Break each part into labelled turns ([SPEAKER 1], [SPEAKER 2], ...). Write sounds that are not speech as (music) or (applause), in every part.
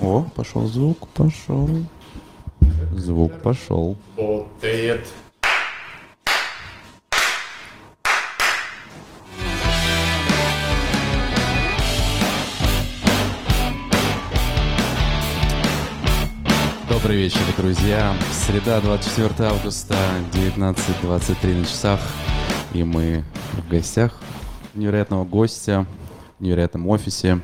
[SPEAKER 1] О, пошел звук, пошел. Звук пошел.
[SPEAKER 2] Работает.
[SPEAKER 1] Добрый вечер, друзья. Среда, 24 августа, 19.23 на часах. И мы в гостях невероятного гостя в невероятном офисе.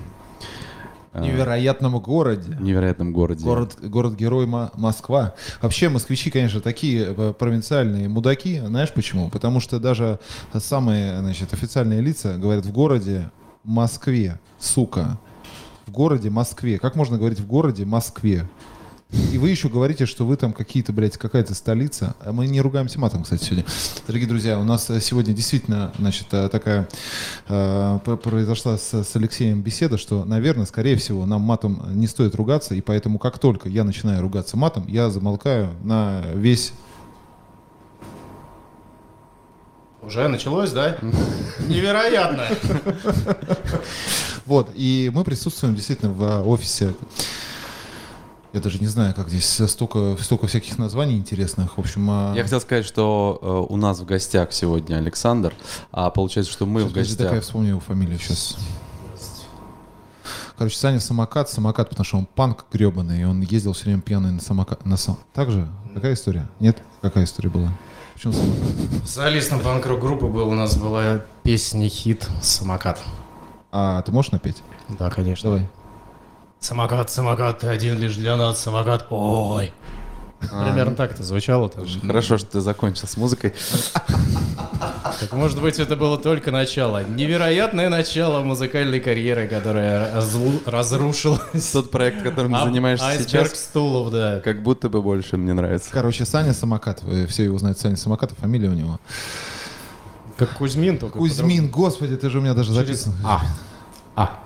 [SPEAKER 3] В невероятном городе.
[SPEAKER 1] Невероятном городе.
[SPEAKER 3] Город, город-герой Мо- Москва. Вообще москвичи, конечно, такие э, провинциальные мудаки. Знаешь почему? Потому что даже самые значит, официальные лица говорят в городе Москве, сука. В городе Москве. Как можно говорить в городе Москве? И вы еще говорите, что вы там какие-то, блядь, какая-то столица. А мы не ругаемся матом, кстати, сегодня. Дорогие друзья, у нас э, сегодня действительно, значит, э, такая э, произошла с, с Алексеем беседа, что, наверное, скорее всего, нам матом не стоит ругаться, и поэтому как только я начинаю ругаться матом, я замолкаю на весь...
[SPEAKER 2] Уже началось, да? Невероятно. (laughs)
[SPEAKER 3] Вот, и мы присутствуем действительно в э, офисе я даже не знаю, как здесь столько, столько всяких названий интересных. В общем, а-
[SPEAKER 1] Я хотел сказать, что э, у нас в гостях сегодня Александр, а получается, что мы в
[SPEAKER 3] Подожди, так я
[SPEAKER 1] гостях...
[SPEAKER 3] вспомню его фамилию сейчас. Короче, Саня самокат, самокат, потому что он панк гребаный, и он ездил все время пьяный на самокат. На сам... Так же? Какая история? Нет? Какая история была? Почему самокат?
[SPEAKER 2] Солистом панк группы был у нас была песня хит «Самокат».
[SPEAKER 3] А ты можешь напеть?
[SPEAKER 2] Да, конечно.
[SPEAKER 3] Давай.
[SPEAKER 2] Самокат, самокат, ты один лишь для нас, самокат. Ой. Примерно так это звучало тоже.
[SPEAKER 1] Хорошо, что ты закончил с музыкой.
[SPEAKER 2] Так может быть это было только начало. Невероятное начало музыкальной карьеры, которая разрушилась.
[SPEAKER 1] Тот проект, которым ты занимаешься
[SPEAKER 2] Айсберг
[SPEAKER 1] сейчас,
[SPEAKER 2] стулов, да.
[SPEAKER 1] как будто бы больше мне нравится.
[SPEAKER 3] Короче, Саня самокат. Вы все его знают. Саня самокат, а фамилия у него.
[SPEAKER 2] Как Кузьмин только.
[SPEAKER 3] Кузьмин, господи, ты же у меня даже
[SPEAKER 2] Через-
[SPEAKER 3] записан.
[SPEAKER 2] А. А.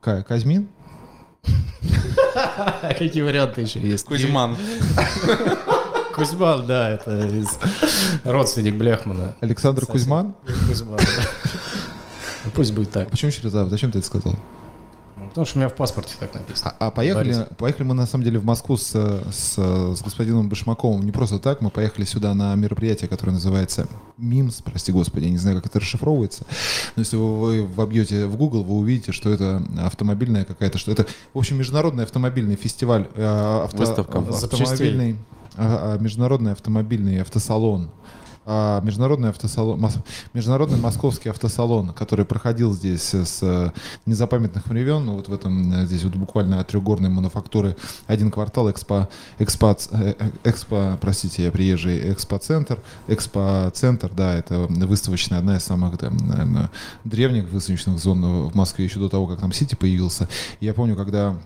[SPEAKER 3] Ка- Казьмин? (laughs)
[SPEAKER 2] Какие варианты еще есть?
[SPEAKER 1] Кузьман. (laughs)
[SPEAKER 2] Кузьман, да, это из- родственник Блехмана.
[SPEAKER 3] Александр. Кузьман?
[SPEAKER 2] Кузьман, да. (laughs) Пусть будет так.
[SPEAKER 3] Почему через А? Зачем ты это сказал?
[SPEAKER 2] Потому что у меня в паспорте так написано.
[SPEAKER 3] А, а поехали,
[SPEAKER 2] Борис.
[SPEAKER 3] поехали мы на самом деле в Москву с, с, с господином Башмаковым не просто так, мы поехали сюда на мероприятие, которое называется МИМС, прости господи, я не знаю, как это расшифровывается, но если вы, вы вобьете в Google, вы увидите, что это автомобильная какая-то, что это, в общем, международный автомобильный фестиваль, э, авто-
[SPEAKER 1] Выставка.
[SPEAKER 3] автомобильный, а, а, международный автомобильный автосалон, а, международный автосалон, мос- международный московский автосалон, который проходил здесь с э, незапамятных времен, ну, вот в этом э, здесь вот буквально от трехгорной мануфактуры один квартал экспо, экспо, э, экспо, простите, я приезжий, экспо-центр, экспо-центр, да, это выставочная, одна из самых, да, наверное, древних выставочных зон в Москве еще до того, как там Сити появился. Я помню, когда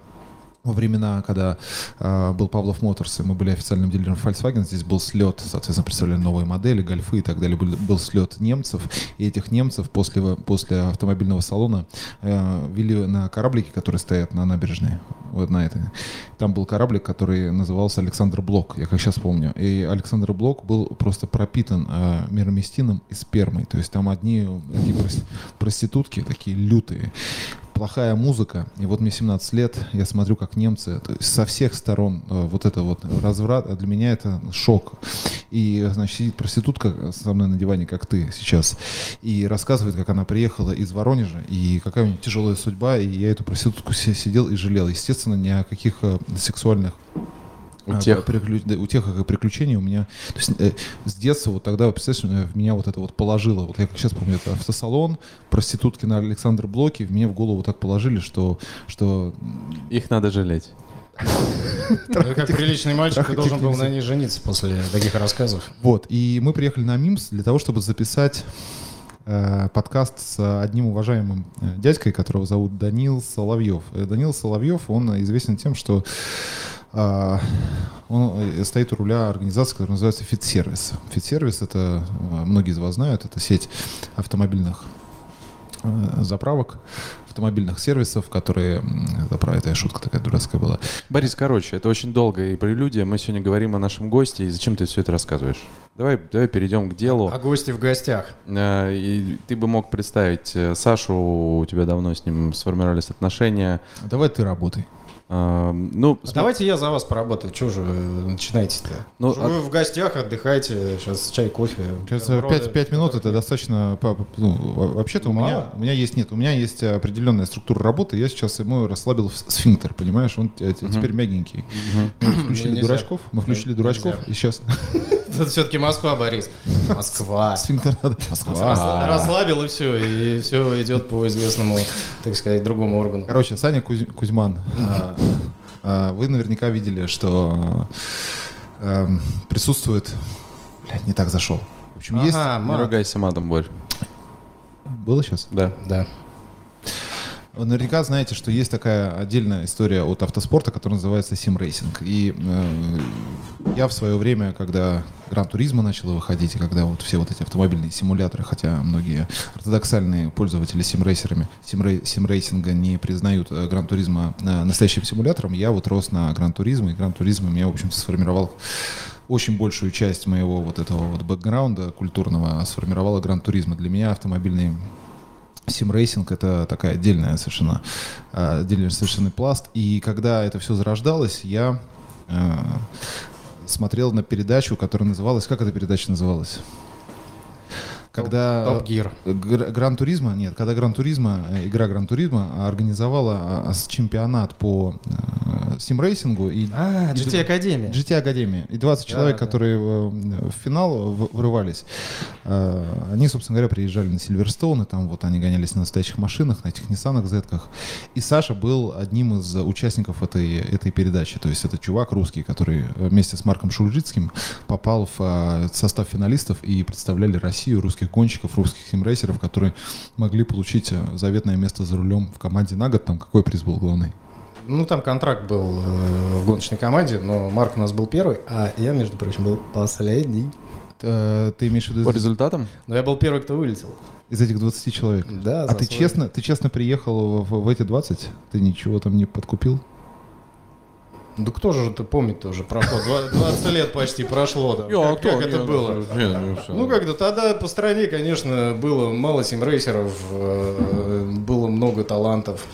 [SPEAKER 3] во времена, когда э, был Павлов Моторс, и мы были официальным дилером Volkswagen, здесь был слет, соответственно, представляли новые модели, гольфы и так далее. Был, был слет немцев, и этих немцев после, после автомобильного салона э, вели на кораблики, которые стоят на набережной, вот на этой. Там был кораблик, который назывался Александр Блок, я как сейчас помню. И Александр Блок был просто пропитан э, мироместином и спермой. То есть там одни, одни прос- проститутки такие лютые плохая музыка. И вот мне 17 лет, я смотрю, как немцы со всех сторон э, вот это вот разврат, а для меня это шок. И, значит, сидит проститутка со мной на диване, как ты сейчас, и рассказывает, как она приехала из Воронежа, и какая у нее тяжелая судьба, и я эту проститутку си- сидел и жалел. Естественно, ни о каких э, сексуальных
[SPEAKER 1] У
[SPEAKER 3] а,
[SPEAKER 1] тех.
[SPEAKER 3] приклю- да, у тех как и приключений у меня то есть, э, с детства вот тогда представляешь в меня вот это вот положило вот я как сейчас помню это автосалон проститутки на Александр Блоке в меня в голову так положили что что
[SPEAKER 1] Их надо жалеть. (laughs)
[SPEAKER 2] Ну, Как приличный мальчик, ты должен был на ней жениться после таких рассказов.
[SPEAKER 3] вот и мы приехали на МИМС для того чтобы записать э, подкаст с одним уважаемым э, дядькой, которого зовут Данил Соловьев. Э, Данил Соловьев, он известен тем, что а, он э, стоит у руля организации, которая называется Фитсервис. Фитсервис, это, э, многие из вас знают, это сеть автомобильных э, заправок автомобильных сервисов, которые... Это про это шутка такая дурацкая была.
[SPEAKER 1] Борис, короче, это очень долгая прелюдия. Мы сегодня говорим о нашем госте, и зачем ты все это рассказываешь? Давай, давай перейдем к делу.
[SPEAKER 2] А гости в гостях.
[SPEAKER 1] Э, и ты бы мог представить э, Сашу, у тебя давно с ним сформировались отношения.
[SPEAKER 3] Давай ты работай.
[SPEAKER 1] Ну,
[SPEAKER 2] А
[SPEAKER 1] см-
[SPEAKER 2] Давайте я за вас поработаю. Чего же вы начинаете-то?
[SPEAKER 1] Ну,
[SPEAKER 2] Вы в гостях отдыхаете, сейчас чай, кофе. Бутерброды.
[SPEAKER 3] 5, 5 минут это достаточно... ну, во- вообще-то у меня,
[SPEAKER 2] Мало?
[SPEAKER 3] у меня есть... Нет, у меня есть определенная структура работы. Я сейчас ему расслабил сфинктер, понимаешь? Он т- теперь мягенький. Мы (coughs) включили
[SPEAKER 2] Нельзя.
[SPEAKER 3] дурачков. Мы включили
[SPEAKER 2] Нельзя.
[SPEAKER 3] дурачков. И сейчас... (laughs)
[SPEAKER 2] Это все-таки Москва, Борис. Москва.
[SPEAKER 3] Сфинктер надо. Москва.
[SPEAKER 2] Расслабил и все, и все идет по известному, так сказать, другому органу.
[SPEAKER 3] Короче, Саня Куз- Кузьман, а, а, вы наверняка видели, что а, эм, присутствует... Блядь, не так зашел. В общем, есть...
[SPEAKER 2] Ага,
[SPEAKER 1] не
[SPEAKER 2] мат.
[SPEAKER 1] ругайся матом, Борь.
[SPEAKER 3] Было сейчас?
[SPEAKER 1] Да.
[SPEAKER 2] Да.
[SPEAKER 3] Наверняка знаете, что есть такая отдельная история от автоспорта, которая называется симрейсинг. И э, я в свое время, когда Gran Turismo начала выходить, и когда вот все вот эти автомобильные симуляторы, хотя многие ортодоксальные пользователи симрейсерами, симрей- симрейсинга не признают э, Gran Turismo э, настоящим симулятором, я вот рос на Gran Turismo, и Gran Turismo меня, в общем-то, сформировал очень большую часть моего вот этого вот бэкграунда культурного сформировала Gran Turismo. Для меня автомобильный Симрейсинг это такая отдельная совершенно э, отдельный совершенно пласт. И когда это все зарождалось, я э, смотрел на передачу, которая называлась, как эта передача называлась? Когда
[SPEAKER 2] Top Gear.
[SPEAKER 3] Гр- Gran Turismo, нет, когда Gran Turismo, э, игра Gran Turismo организовала а, с- чемпионат по э, симрейсингу и
[SPEAKER 2] А,
[SPEAKER 3] и
[SPEAKER 2] GT Академия.
[SPEAKER 3] GT Академия. И 20
[SPEAKER 2] Да,
[SPEAKER 3] человек,
[SPEAKER 2] да.
[SPEAKER 3] которые э, в финал в- вырывались, э, они, собственно говоря, приезжали на Сильверстоун, и там вот они гонялись на настоящих машинах, на этих Ниссанах, Зетках. И Саша был одним из участников этой, этой передачи. То есть это чувак русский, который вместе с Марком Шульжицким попал в э, состав финалистов и представляли Россию, русских гонщиков, русских симрейсеров, которые могли получить э, заветное место за рулем в команде на год. Там какой приз был главный?
[SPEAKER 2] Ну, там контракт был э, в гоночной команде, но Марк у нас был первый, а я, между прочим, был последний.
[SPEAKER 3] Э, Ты имеешь в виду
[SPEAKER 1] По результатам?
[SPEAKER 2] Но я был первый, кто вылетел.
[SPEAKER 3] из этих 20 человек?
[SPEAKER 2] Да,
[SPEAKER 3] А ты
[SPEAKER 2] свой-
[SPEAKER 3] честно, ты честно приехал в, в эти 20? Ты ничего там не подкупил?
[SPEAKER 2] Да кто же это помнит тоже? Прошло два- 20 лет почти прошло. да. Как, как это было? Ну, когда тогда по стране, конечно, было мало симрейсеров, э, было много талантов.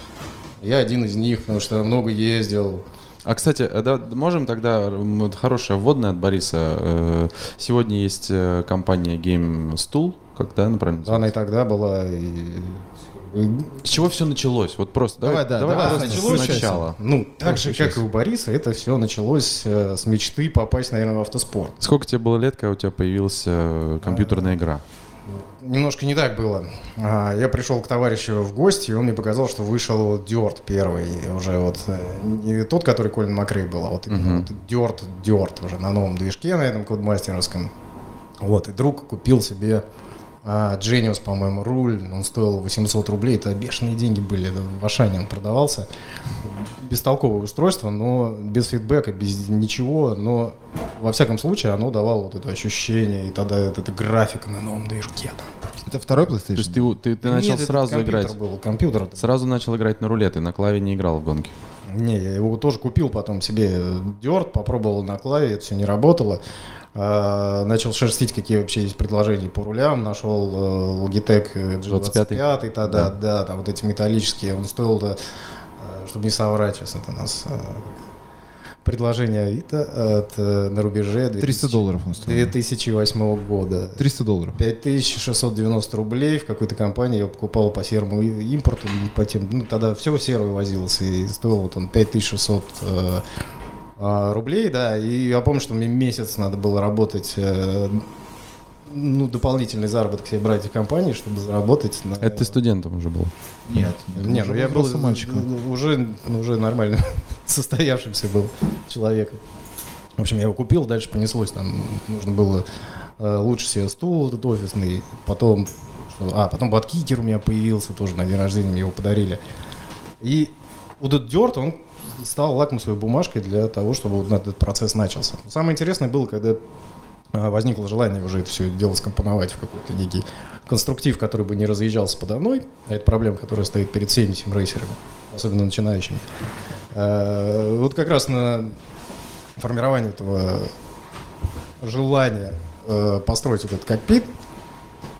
[SPEAKER 2] Я один из них, потому что много ездил.
[SPEAKER 1] А, кстати, э, да, можем тогда, вот хорошая вводная от Бориса. Э, Сегодня есть э, компания Game Stool, как, да, она правильно
[SPEAKER 2] Она и тогда была. И...
[SPEAKER 1] С чего все началось? Вот просто
[SPEAKER 3] Давай, да, давай
[SPEAKER 2] А,
[SPEAKER 3] просто
[SPEAKER 2] началось
[SPEAKER 1] сначала.
[SPEAKER 2] Ну, так же,
[SPEAKER 3] Сейчас.
[SPEAKER 2] как и у Бориса, это все началось э, с мечты попасть, наверное, в автоспорт.
[SPEAKER 1] Сколько тебе было лет, когда у тебя появилась э, компьютерная игра?
[SPEAKER 2] Немножко не так было. А, Я пришел к товарищу в гости, и он мне показал, что вышел Дёрт первый. Уже вот э, не тот, который Колин Макрей был, а вот именно вот Дёрт, Дёрт уже на новом движке, на этом кодмастеровском. Вот, и друг купил себе а, Genius, по-моему, руль. Он стоил 800 рублей. Это бешеные деньги были. Это В Ашане он продавался. Бестолковое устройство, но без фидбэка, без ничего. Но, во всяком случае, оно давало вот это ощущение. И тогда вот эта графика на новом движке. там.
[SPEAKER 3] Это второй
[SPEAKER 1] То есть
[SPEAKER 3] PlayStation?
[SPEAKER 1] ты, ты, ты начал
[SPEAKER 2] Нет, это
[SPEAKER 1] сразу
[SPEAKER 2] компьютер
[SPEAKER 1] играть.
[SPEAKER 2] был, компьютер.
[SPEAKER 1] Сразу начал играть на рулет, и на клаве не играл в гонки.
[SPEAKER 2] Не, я его тоже купил потом себе дерт, попробовал на клаве, это все не работало. А, начал шерстить, какие вообще есть предложения по рулям. Нашел э, Logitech э, G25 тогда, да. там вот эти металлические. Он стоил, э, чтобы не соврать, сейчас это у нас э, предложение Авито от, э, на рубеже
[SPEAKER 3] 300 долларов он стоил.
[SPEAKER 2] 2008 года.
[SPEAKER 3] 300 долларов.
[SPEAKER 2] 5690 рублей в какой-то компании я покупал по серому импорту, по тем, ну, тогда все серое возилось, и стоил вот он 5600 э, рублей, да, и я помню, что мне месяц надо было работать, э, ну, дополнительный заработок себе брать в компании, чтобы заработать на...
[SPEAKER 1] Это ты студентом уже был.
[SPEAKER 3] Нет.
[SPEAKER 2] Не, ну я был
[SPEAKER 3] мальчиком.
[SPEAKER 2] ну, уже, ну, уже нормально (laughs) состоявшимся был человеком. В общем, я его купил, дальше понеслось. Там нужно было э, лучше себе стул этот офисный, потом, а, потом баткикер у меня появился тоже на день рождения, мне его подарили. И вот этот дерт, он стал лакмусовой бумажкой для того, чтобы вот этот процесс начался. Самое интересное было, когда а, возникло желание уже это все дело скомпоновать в какой-то некий конструктив, который бы не разъезжался подо мной. А это проблема, которая стоит перед всеми рейсерами, особенно начинающими. А, вот как раз на формирование этого желания э, построить этот кокпит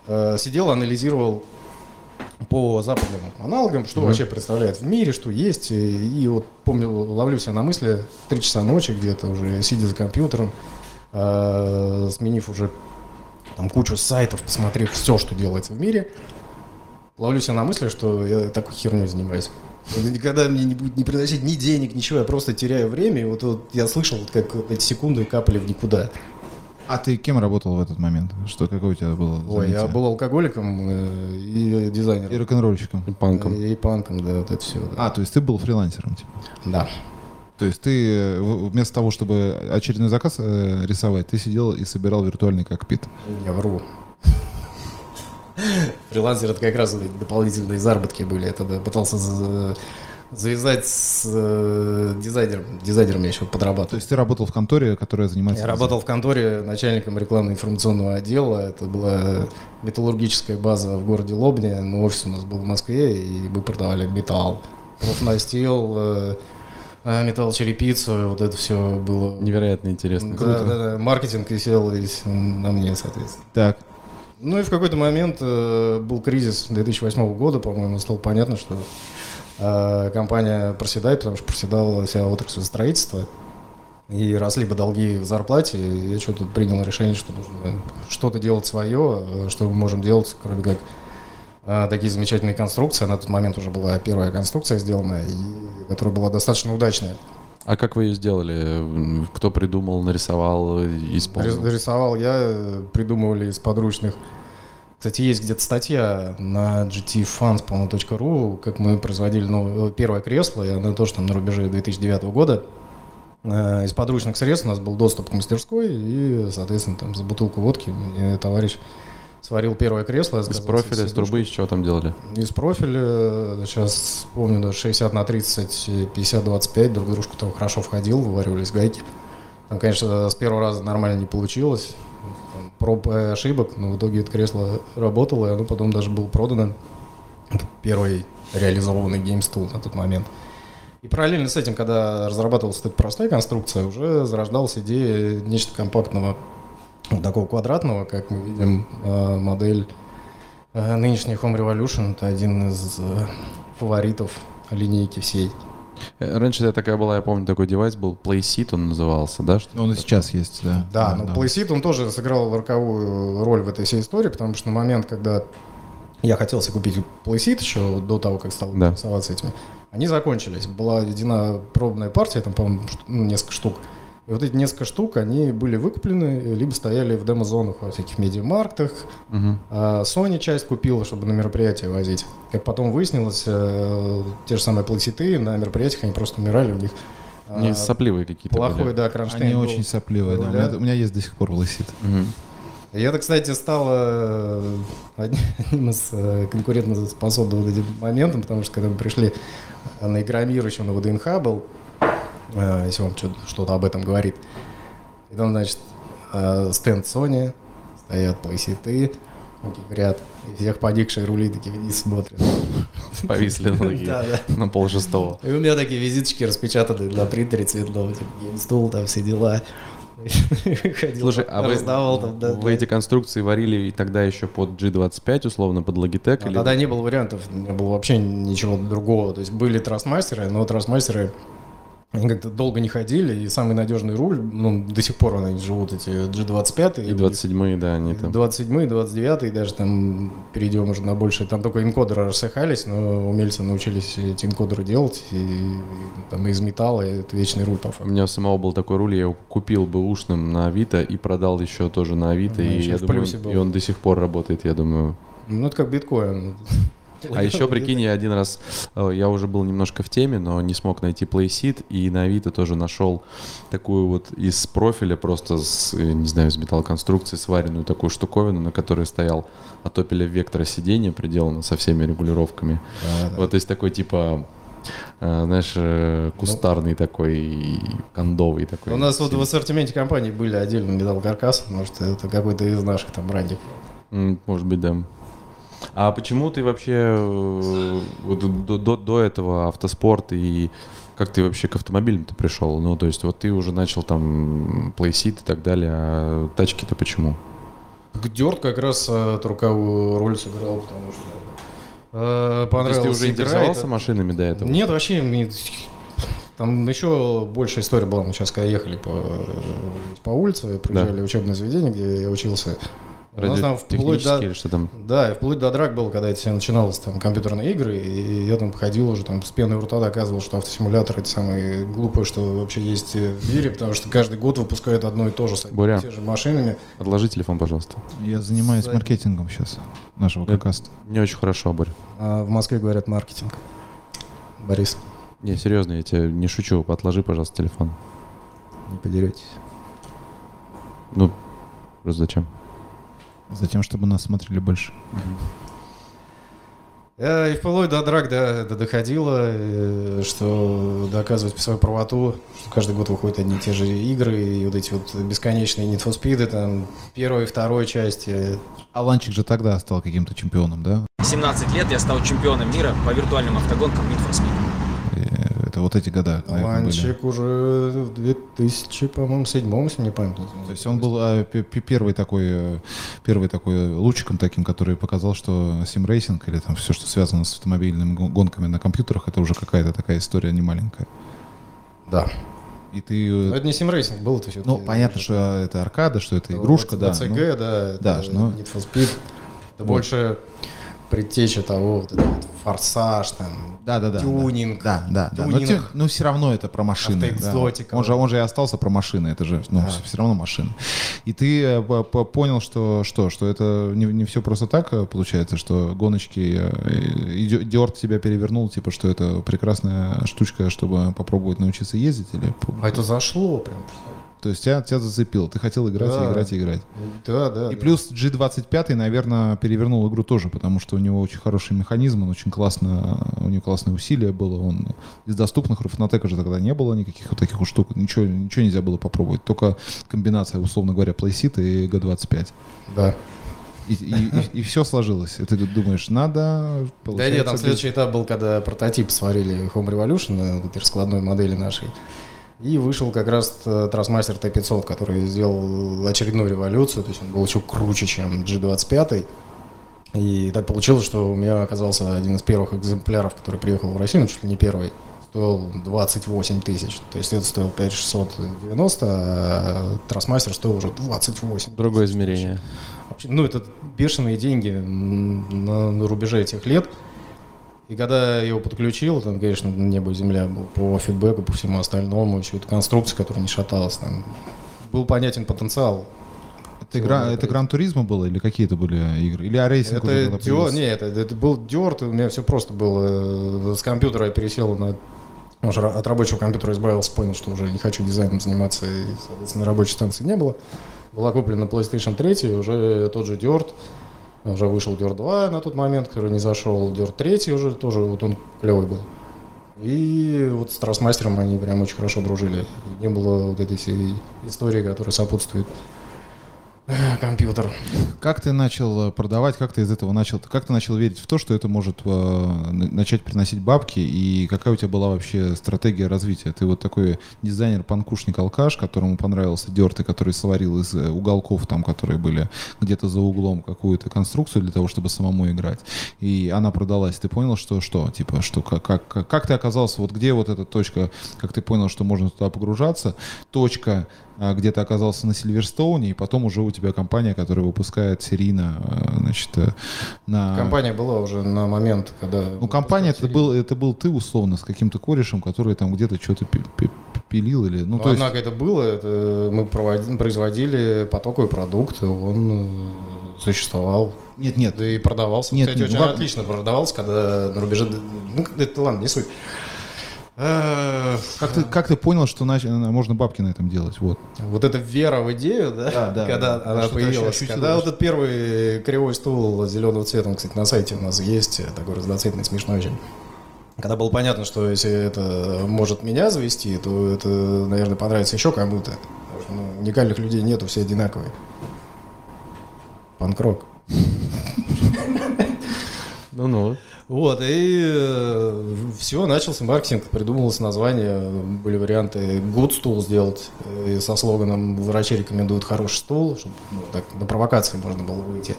[SPEAKER 2] э, сидел, анализировал по западным аналогам, что mm-hmm. вообще представляет в мире, что есть. И, и вот помню, ловлю себя на мысли, три часа ночи где-то уже, сидя за компьютером, э, сменив уже там кучу сайтов, посмотрев все, что делается в мире, ловлю себя на мысли, что я такой херней занимаюсь. Никогда мне не будет не приносить ни денег, ничего, я просто теряю время. И вот, вот я слышал, вот как эти секунды капали в никуда.
[SPEAKER 3] А ты кем работал в этот момент? Что какое у тебя было?
[SPEAKER 2] Ой, занятие? я был алкоголиком э, и дизайнером.
[SPEAKER 3] И рок-н-ролльщиком.
[SPEAKER 1] И панком.
[SPEAKER 2] И, и панком, да, вот это все. Да.
[SPEAKER 3] А, то есть ты был фрилансером, типа?
[SPEAKER 2] Да.
[SPEAKER 3] То есть ты э, вместо того, чтобы очередной заказ э, рисовать, ты сидел и собирал виртуальный кокпит?
[SPEAKER 2] Я вру. Фрилансер это как раз дополнительные заработки были. Это пытался завязать с э, дизайнером. Дизайнером я еще подрабатывал.
[SPEAKER 3] То есть ты работал в конторе, которая занимается...
[SPEAKER 2] Я работал в конторе начальником рекламно-информационного отдела. Это была металлургическая база в городе Лобне. Но офис у нас был в Москве, и мы продавали металл. Профнастил, э, э, металлочерепицу, вот это все было...
[SPEAKER 1] Невероятно интересно.
[SPEAKER 2] Да, Круто. да, да. Маркетинг висел весь на мне, соответственно.
[SPEAKER 3] Так.
[SPEAKER 2] Ну и в какой-то момент э, был кризис 2008 года, по-моему, стало понятно, что компания проседает, потому что проседала вся отрасль строительства. И росли бы долги в зарплате, и я что-то принял решение, что нужно что-то делать свое, э, что мы можем делать, кроме как э, такие замечательные конструкции. На тот момент уже была первая конструкция сделанная, и, которая была достаточно удачная.
[SPEAKER 1] А как вы ее сделали? Кто придумал, нарисовал, исполнил?
[SPEAKER 2] Нарисовал я, придумывали из подручных. Кстати, есть где-то статья на по-моему, как мы производили ну, первое кресло, и оно тоже там на рубеже 2009 года. Э, из подручных средств у нас был доступ к мастерской, и, соответственно, там за бутылку водки товарищ сварил первое кресло.
[SPEAKER 1] Из профиля, из трубы, из чего там делали?
[SPEAKER 2] Из профиля, сейчас помню, да, 60 на 30, 50 25, друг дружку там хорошо входил, вываривались гайки. Там, конечно, с первого раза нормально не получилось, проб и ошибок, но в итоге это кресло работало, и оно потом даже было продано. Первый реализованный геймстул на тот момент. И параллельно с этим, когда разрабатывалась эта простая конструкция, уже зарождалась идея нечто компактного вот такого квадратного, как мы видим, э, модель э, нынешней Home Revolution. Это один из э, фаворитов линейки всей.
[SPEAKER 1] Раньше это такая была, я помню, такой девайс был, PlaySeat он назывался, да?
[SPEAKER 3] Что он и сейчас есть, да.
[SPEAKER 2] Да, но да. PlaySeat он тоже сыграл роковую роль в этой всей истории, потому что на момент, когда я хотел себе купить PlaySeat еще до того, как стал да. интересоваться этим, они закончились. Была введена пробная партия, там, по-моему, ну, несколько штук. И вот эти несколько штук, они были выкуплены, либо стояли в демо-зонах во всяких медиамарктах. Угу. А Sony часть купила, чтобы на мероприятия возить. Как потом выяснилось, э, те же самые платиты на мероприятиях, они просто умирали, у них
[SPEAKER 1] они а, сопливые какие-то
[SPEAKER 2] Плохой, были. да, кронштейн
[SPEAKER 3] Они был. очень сопливые, да. У меня, у меня есть до сих пор лысит.
[SPEAKER 2] Угу. И это, кстати, стало (laughs) одним из э, конкурентоспособных вот этим моментом, потому что когда мы пришли на Игромир еще на ВДНХ был, Э, если вам что-то об этом говорит. И там, значит, э, стенд Sony, стоят плейситы, в ряд, и всех поникшие рули такие вниз смотрят.
[SPEAKER 1] Повисли на ноги (laughs) да, да. на пол шестого.
[SPEAKER 2] И у меня такие визиточки распечатаны на принтере цветного, типа геймстул, там все дела.
[SPEAKER 1] Ходил, Слушай, а вы, там, да, вы эти конструкции варили и тогда еще под G25, условно, под Logitech? А
[SPEAKER 2] или... Тогда не было вариантов, не было вообще ничего другого. То есть были трансмастеры, но трансмастеры они как-то долго не ходили, и самый надежный руль, ну, до сих пор они живут, эти G25.
[SPEAKER 1] И 27-е, да, они там.
[SPEAKER 2] 27-е, 29-е, даже там перейдем уже на большее. Там только энкодеры рассыхались, но умельцы научились эти энкодеры делать, и, и там из металла, и это вечный руль по
[SPEAKER 1] факту. У меня у самого был такой руль, я его купил бы ушным на Авито и продал еще тоже на Авито, ну, и я думаю, и он до сих пор работает, я думаю.
[SPEAKER 2] Ну, это как биткоин.
[SPEAKER 1] А еще, прикинь, я один раз, э, я уже был немножко в теме, но не смог найти PlaySeat, и на Авито тоже нашел такую вот из профиля, просто с, э, не знаю, из металлоконструкции сваренную такую штуковину, на которой стоял от опеля вектора сиденья, приделано со всеми регулировками. Да, да. Вот, то есть такой типа э, знаешь, кустарный такой, кондовый такой.
[SPEAKER 2] У нас вот в ассортименте компании были отдельные металлокаркасы, может, это какой-то из наших там брендов.
[SPEAKER 1] М, Может быть, да. А почему ты вообще э, до, до, до этого автоспорт и как ты вообще к автомобилям-то пришел? Ну, то есть вот ты уже начал там плейсит и так далее, а тачки-то почему?
[SPEAKER 2] Дёрт как раз э, руковую роль сыграл, потому что э,
[SPEAKER 1] То
[SPEAKER 2] понравилось
[SPEAKER 1] есть ты уже
[SPEAKER 2] игра,
[SPEAKER 1] интересовался
[SPEAKER 2] это-
[SPEAKER 1] машинами до этого?
[SPEAKER 2] Нет, вообще мне- там еще больше история была. Мы сейчас когда ехали по, по улице, приезжали в учебное заведение, где я учился. У нас там вплоть до,
[SPEAKER 1] или что там?
[SPEAKER 2] да, и вплоть до драк было, когда это все начиналось, там, компьютерные игры, и я там ходил уже, там, с пеной у рта доказывал, что автосимулятор это самое глупое, что вообще есть в мире, потому что каждый год выпускают одно и то же с
[SPEAKER 1] Боря.
[SPEAKER 2] и те же машинами.
[SPEAKER 1] Отложи телефон, пожалуйста.
[SPEAKER 3] Я занимаюсь
[SPEAKER 2] Сзади.
[SPEAKER 3] маркетингом сейчас нашего
[SPEAKER 1] Я-
[SPEAKER 3] каста.
[SPEAKER 1] Не очень хорошо, Борь.
[SPEAKER 2] А в Москве говорят маркетинг. Борис,
[SPEAKER 1] Не, серьезно, я тебе не шучу. Отложи, пожалуйста, телефон.
[SPEAKER 2] не подеретесь.
[SPEAKER 1] Ну, просто зачем?
[SPEAKER 3] Затем, чтобы нас смотрели больше.
[SPEAKER 2] Э, И вплоть до драк до, до- доходило, э, что доказывать свою правоту, что каждый год выходят одни и те же игры, и вот эти вот бесконечные Need for Speed, там, первой и второй части.
[SPEAKER 3] Аланчик же тогда стал каким-то чемпионом, да?
[SPEAKER 4] 17 лет я стал чемпионом мира по виртуальным автогонкам Need for Speed.
[SPEAKER 3] Это вот эти года.
[SPEAKER 2] Аланчик уже в 2000, по-моему, седьмом, если не память.
[SPEAKER 3] То есть он был п- первый такой, э, первый такой лучиком таким, который показал, что симрейсинг или там все, что связано с автомобильными гон- гонками на компьютерах, это уже какая-то такая история не маленькая.
[SPEAKER 2] Да.
[SPEAKER 3] И ты,
[SPEAKER 2] Но
[SPEAKER 3] э,
[SPEAKER 2] это не симрейсинг был, это все-таки...
[SPEAKER 3] ну понятно, что это аркада, что это игрушка, да.
[SPEAKER 2] ЦГ,
[SPEAKER 3] ну,
[SPEAKER 2] да.
[SPEAKER 3] да, ну.
[SPEAKER 2] Need for Speed. Это больше предтеча того, вот этот вот форсаж, там,
[SPEAKER 3] Да, да, да.
[SPEAKER 2] тюнинг.
[SPEAKER 3] Да, да, да. Но,
[SPEAKER 2] Тюнинг.
[SPEAKER 3] те- но все равно это про машины. да. Он, же, он же и остался про машины, это же ну, все равно машины. И ты э, по- по- понял, что, что, что это не, не все просто так э, получается, что гоночки, э, и Дё- Dirt тебя перевернул, типа, что это прекрасная штучка, чтобы попробовать научиться ездить? Или...
[SPEAKER 2] А это зашло прям.
[SPEAKER 3] То есть тебя, тебя зацепило, ты хотел играть,
[SPEAKER 2] Да.
[SPEAKER 3] и играть, и играть.
[SPEAKER 2] Да, да.
[SPEAKER 3] И
[SPEAKER 2] да.
[SPEAKER 3] плюс G25, наверное, перевернул игру тоже, потому что у него очень хороший механизм, он очень классно, у него классное усилие было. Он из доступных Руфнотека же тогда не было никаких вот таких вот штук. Ничего, ничего нельзя было попробовать. Только комбинация, условно говоря, PlaySeat и G25.
[SPEAKER 2] Да.
[SPEAKER 3] И, все сложилось. И ты думаешь, надо...
[SPEAKER 2] Да нет, там следующий этап был, когда прототип сварили Home Revolution, вот этой раскладной модели нашей. И вышел как раз э, Trustmaster T500, который сделал очередную революцию, то есть он был еще круче, чем G25. И так получилось, что у меня оказался один из первых экземпляров, который приехал в Россию, ну, чуть ли не первый, стоил 28 тысяч. То есть это стоил 5690, а Trustmaster стоил уже 28
[SPEAKER 1] Другое измерение.
[SPEAKER 2] Вообще, ну, это бешеные деньги на, на рубеже этих лет. И когда я его подключил, там, конечно, небо и земля был по фидбэку, по всему остальному, еще эта конструкция, которая не шаталась, там, был понятен потенциал.
[SPEAKER 3] Это, игра, это Gran Turismo было или какие-то были игры? Или iRacing
[SPEAKER 2] Это, Dirt,
[SPEAKER 3] появился?
[SPEAKER 2] не, это, это был Dirt, у меня все просто было. С компьютера я пересел на... Уже от рабочего компьютера избавился, понял, что уже не хочу дизайном заниматься, и, соответственно, рабочей станции не было. Была куплена PlayStation 3, уже тот же Диорт, уже вышел Dirt 2 на тот момент, который не зашел, Dirt 3 уже тоже, вот он клевый был. И вот с Трасмастером они прям очень хорошо дружили. Не было вот этой всей истории, которая сопутствует (laughs) компьютеру.
[SPEAKER 3] Как ты начал э, продавать, как ты из этого начал, как ты начал верить в то, что это может э, начать приносить бабки, и какая у тебя была вообще стратегия развития? Ты вот такой дизайнер, панкушник, алкаш, которому понравился Дерт, и который сварил из э, уголков, там, которые были где-то за углом, какую-то конструкцию для того, чтобы самому играть, и она продалась. Ты понял, что что, типа, что как, как, как, ты оказался, вот где вот эта точка, как ты понял, что можно туда погружаться, точка, где ты оказался на Сильверстоуне, и потом уже у тебя компания, которая выпускает серийно, а, значит, э, на...
[SPEAKER 2] Компания была уже на момент, когда...
[SPEAKER 3] Ну, компания это был, это был ты условно с каким-то корешем, который там где-то что-то пи- пи- пилил или... Ну,
[SPEAKER 2] Ну,
[SPEAKER 3] то есть,
[SPEAKER 2] однако это было, это мы производили потоковый продукт, он э, существовал,
[SPEAKER 3] нет, нет,
[SPEAKER 2] да и продавался.
[SPEAKER 3] Нет,
[SPEAKER 2] Кстати,
[SPEAKER 3] нет,
[SPEAKER 2] очень
[SPEAKER 3] ну,
[SPEAKER 2] отлично продавался, когда на рубеже... Ну, это ладно, не суть.
[SPEAKER 3] Как ты, как ты понял, что нач- можно бабки на этом делать? Вот.
[SPEAKER 2] Вот эта вера в идею, да,
[SPEAKER 3] Да, да,
[SPEAKER 2] когда
[SPEAKER 3] да.
[SPEAKER 2] она появилась. когда
[SPEAKER 3] да.
[SPEAKER 2] вот этот первый кривой стул зеленого цвета, он, кстати, на сайте у нас есть, такой разноцветный, смешной очень. Когда было понятно, что если это может меня завести, то это, наверное, понравится еще кому-то. Потому что, ну, уникальных людей нету, все одинаковые. Панкрок.
[SPEAKER 1] Ну-ну.
[SPEAKER 2] Вот, и все, начался маркетинг, придумалось название, были варианты good стул сделать э, со слоганом «Врачи рекомендуют хороший стул», чтобы ну, так, на провокации можно было выйти.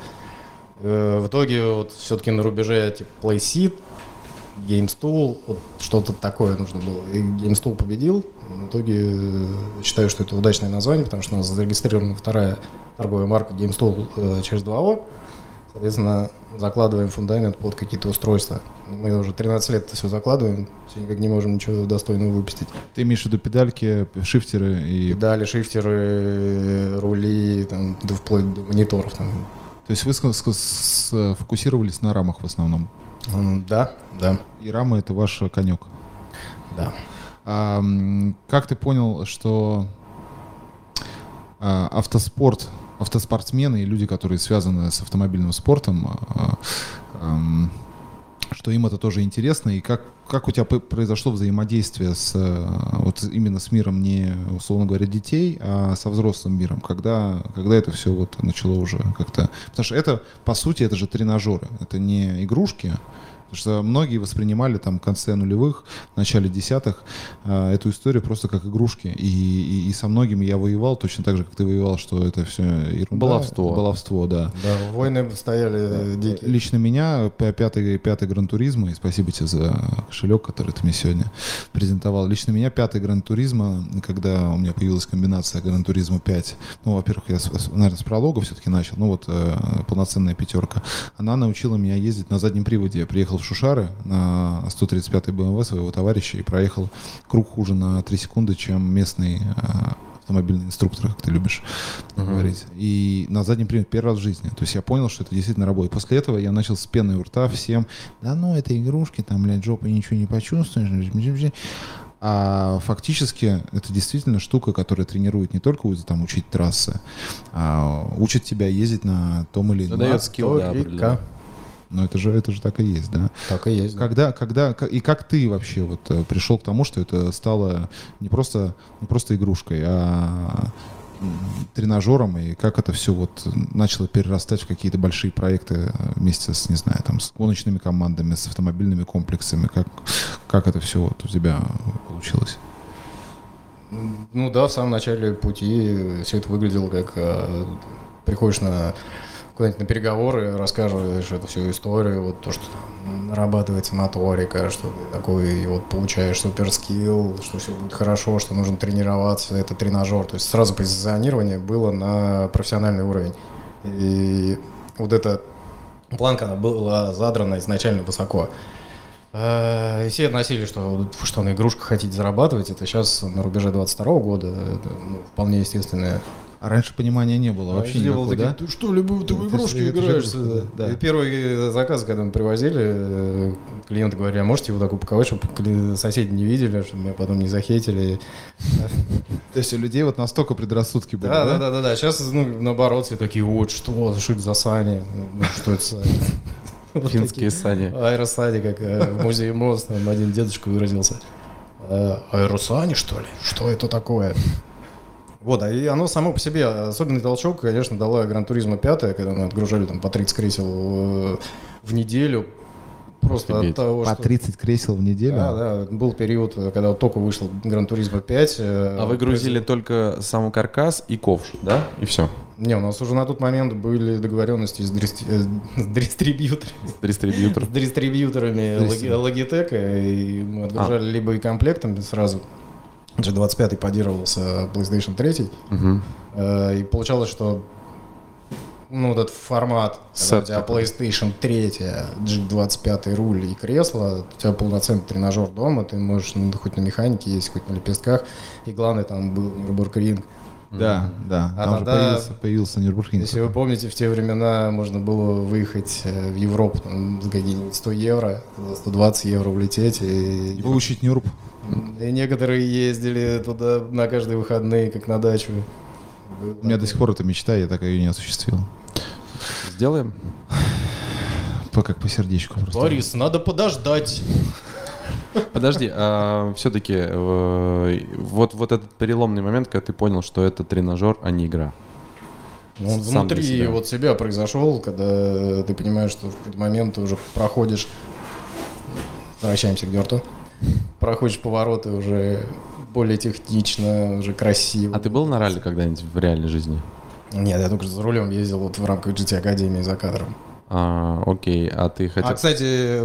[SPEAKER 2] Э, В итоге вот все-таки на рубеже типа PlaySeat, GameStool, вот что-то такое нужно было. И GameStool победил. В итоге э, считаю, что это удачное название, потому что у нас зарегистрирована вторая торговая марка GameStool э, через 2O. Соответственно, закладываем фундамент под какие-то устройства. Мы уже 13 лет это все закладываем, все никак не можем ничего достойного выпустить.
[SPEAKER 3] Ты имеешь в виду педальки, шифтеры и...
[SPEAKER 2] Педали, шифтеры, рули, там, да вплоть до мониторов. Там.
[SPEAKER 3] То есть вы сфокусировались на рамах в основном.
[SPEAKER 2] Да, да,
[SPEAKER 3] И рамы — это ваш конек.
[SPEAKER 2] да.
[SPEAKER 3] А, как ты понял, что а, автоспорт, автоспортсмены и люди, которые связаны с автомобильным спортом, а, ам, что им это тоже интересно, и как, как у тебя произошло взаимодействие с, а, вот именно с миром не, условно говоря, детей, а со взрослым миром, когда, когда это все вот начало уже как-то... Потому что это, по сути, это же тренажеры, это не игрушки, Потому что многие воспринимали там в конце нулевых, в начале десятых э, эту историю просто как игрушки. И, и, и со многими я воевал точно так же, как ты воевал, что это все ерунда.
[SPEAKER 1] Баловство.
[SPEAKER 3] Баловство, да.
[SPEAKER 2] Да, войны стояли э, дикие.
[SPEAKER 3] Лично меня пятый, пятый Gran Turismo, и спасибо тебе за кошелек, который ты мне сегодня презентовал. Лично меня пятый Gran Turismo, когда у меня появилась комбинация Gran Turismo 5, ну, во-первых, я, наверное, с пролога все-таки начал, ну, вот э, полноценная пятерка, она научила меня ездить на заднем приводе. Я приехал в Шушары на 135-й BMW своего товарища и проехал круг хуже на 3 секунды, чем местный э, автомобильный инструктор, как ты любишь говорить. И на заднем приводе первый раз в жизни. То есть я понял, что это действительно работает. После этого я начал с пеной у рта всем, да ну, это игрушки, там, блядь, жопой ничего не почувствуешь. А фактически это действительно штука, которая тренирует не только там учить трассы, а учит тебя ездить на том или ином.
[SPEAKER 1] дает скилл, да.
[SPEAKER 3] Но это же, это же так и есть, да.
[SPEAKER 2] Так и есть. да.
[SPEAKER 3] Когда, когда, ка- и как ты вообще вот э, пришел к тому, что это стало не просто, не просто игрушкой, а тренажером, и как это все вот начало перерастать в какие-то большие проекты э, вместе с, не знаю, там, с гоночными командами, с автомобильными комплексами, как, как это все вот у тебя получилось?
[SPEAKER 2] Ну да, в самом начале пути все это выглядело как э, приходишь на куда-нибудь на переговоры, рассказываешь эту всю историю, вот то, что там нарабатывается моторика, что ты такой вот получаешь супер скилл, что все будет хорошо, что нужно тренироваться, это тренажер. То есть сразу позиционирование было на профессиональный уровень. И вот эта планка была задрана изначально высоко. Э, И все относили, что, что на игрушках хотите зарабатывать, это сейчас на рубеже 22 года, это ну, вполне естественное.
[SPEAKER 3] А раньше понимания не было вообще
[SPEAKER 2] Раньше
[SPEAKER 3] никакого,
[SPEAKER 2] было
[SPEAKER 3] да?
[SPEAKER 2] такие, Ты что, любую ты в игрушки играешь?
[SPEAKER 3] да,
[SPEAKER 2] первый заказ, когда мы привозили, э, клиенты говорили, а можете его так упаковать, чтобы соседи не видели, чтобы меня потом не захейтили. (laughs)
[SPEAKER 3] То есть у людей вот настолько предрассудки были,
[SPEAKER 2] Да, да, да, да, да. Сейчас, ну, наоборот, все такие, вот, что, что это за сани? Ну, что это за сани? (laughs)
[SPEAKER 1] Финские
[SPEAKER 2] такие.
[SPEAKER 1] сани.
[SPEAKER 2] Аэросани, как э, в музее МОЗ, там один дедушка выразился. «Э, Аэросани, что ли? Что это такое? Вот, а и оно само по себе, особенный толчок, конечно, дала Гран Туризма 5, когда мы отгружали там по 30 кресел э, в неделю. Просто
[SPEAKER 1] Офигеть.
[SPEAKER 2] от того,
[SPEAKER 3] По
[SPEAKER 2] что...
[SPEAKER 3] 30 кресел в неделю?
[SPEAKER 2] Да, да, был период, когда вот только вышел Гран Туризма 5. э,
[SPEAKER 1] А вы грузили только сам каркас и ковш, да? И все.
[SPEAKER 2] Не, у нас уже на тот момент были договоренности с, дистри- э, с дистрибьюторами.
[SPEAKER 1] Дистрибьютор.
[SPEAKER 2] с дистрибьюторами и мы отгружали
[SPEAKER 1] А.
[SPEAKER 2] либо и комплектом сразу. G25 поддерживался PlayStation 3,
[SPEAKER 1] Мгм.
[SPEAKER 2] э, и получалось, что ну, вот этот формат,
[SPEAKER 1] Сет
[SPEAKER 2] у тебя. PlayStation 3, G25 руль и кресло, у тебя полноценный тренажер дома, ты можешь ну, хоть на механике есть, хоть на лепестках, и главное там был Нюрнбург-ринг.
[SPEAKER 3] Да, да.
[SPEAKER 2] А
[SPEAKER 3] Там же
[SPEAKER 2] тогда-
[SPEAKER 3] появился, появился Нюрнбургринг.
[SPEAKER 2] Если вы помните, в те времена можно было выехать э, в Европу там, за какие-нибудь 100 евро, за 120 евро улететь. И,
[SPEAKER 3] Выучить Нюрб.
[SPEAKER 2] И некоторые ездили туда на каждые выходные, как на дачу.
[SPEAKER 3] У меня до сих пор эта мечта, я так ее не осуществил.
[SPEAKER 1] Сделаем?
[SPEAKER 3] По, как по сердечку просто.
[SPEAKER 2] Борис, надо подождать.
[SPEAKER 1] Подожди, все-таки вот, вот этот переломный момент, когда ты понял, что это тренажер, а не игра.
[SPEAKER 2] Ну, он
[SPEAKER 1] Сам
[SPEAKER 2] внутри
[SPEAKER 1] себя.
[SPEAKER 2] вот себя произошел, когда ты понимаешь, что в какой-то момент ты уже проходишь, возвращаемся к Дёрту, проходишь повороты уже более технично, уже красиво.
[SPEAKER 1] А ты был на ралли когда-нибудь в реальной жизни?
[SPEAKER 2] Нет, я только за рулем ездил вот в рамках GT Академии за кадром.
[SPEAKER 1] А, окей, а ты хотел...
[SPEAKER 2] А, кстати,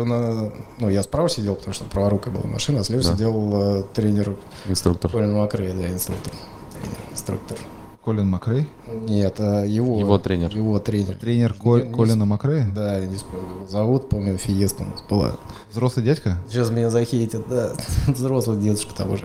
[SPEAKER 2] ну, я справа сидел, потому что праворукая была машина, а слева
[SPEAKER 1] Да.
[SPEAKER 2] сидел э, тренер
[SPEAKER 1] Инструктор.
[SPEAKER 2] Колин Макрей, да, инструктор. Тренер, инструктор.
[SPEAKER 3] Колин Макрей?
[SPEAKER 2] Нет, а его...
[SPEAKER 1] Его тренер.
[SPEAKER 2] Его тренер.
[SPEAKER 3] Тренер Ко-
[SPEAKER 2] Не-
[SPEAKER 3] Колина Макрея?
[SPEAKER 2] Да, я не вспомнил. его Зовут, помню, Фиеста у нас была.
[SPEAKER 3] Взрослый дядька?
[SPEAKER 2] Сейчас меня захейтят, да. (laughs) Взрослый дедушка того же.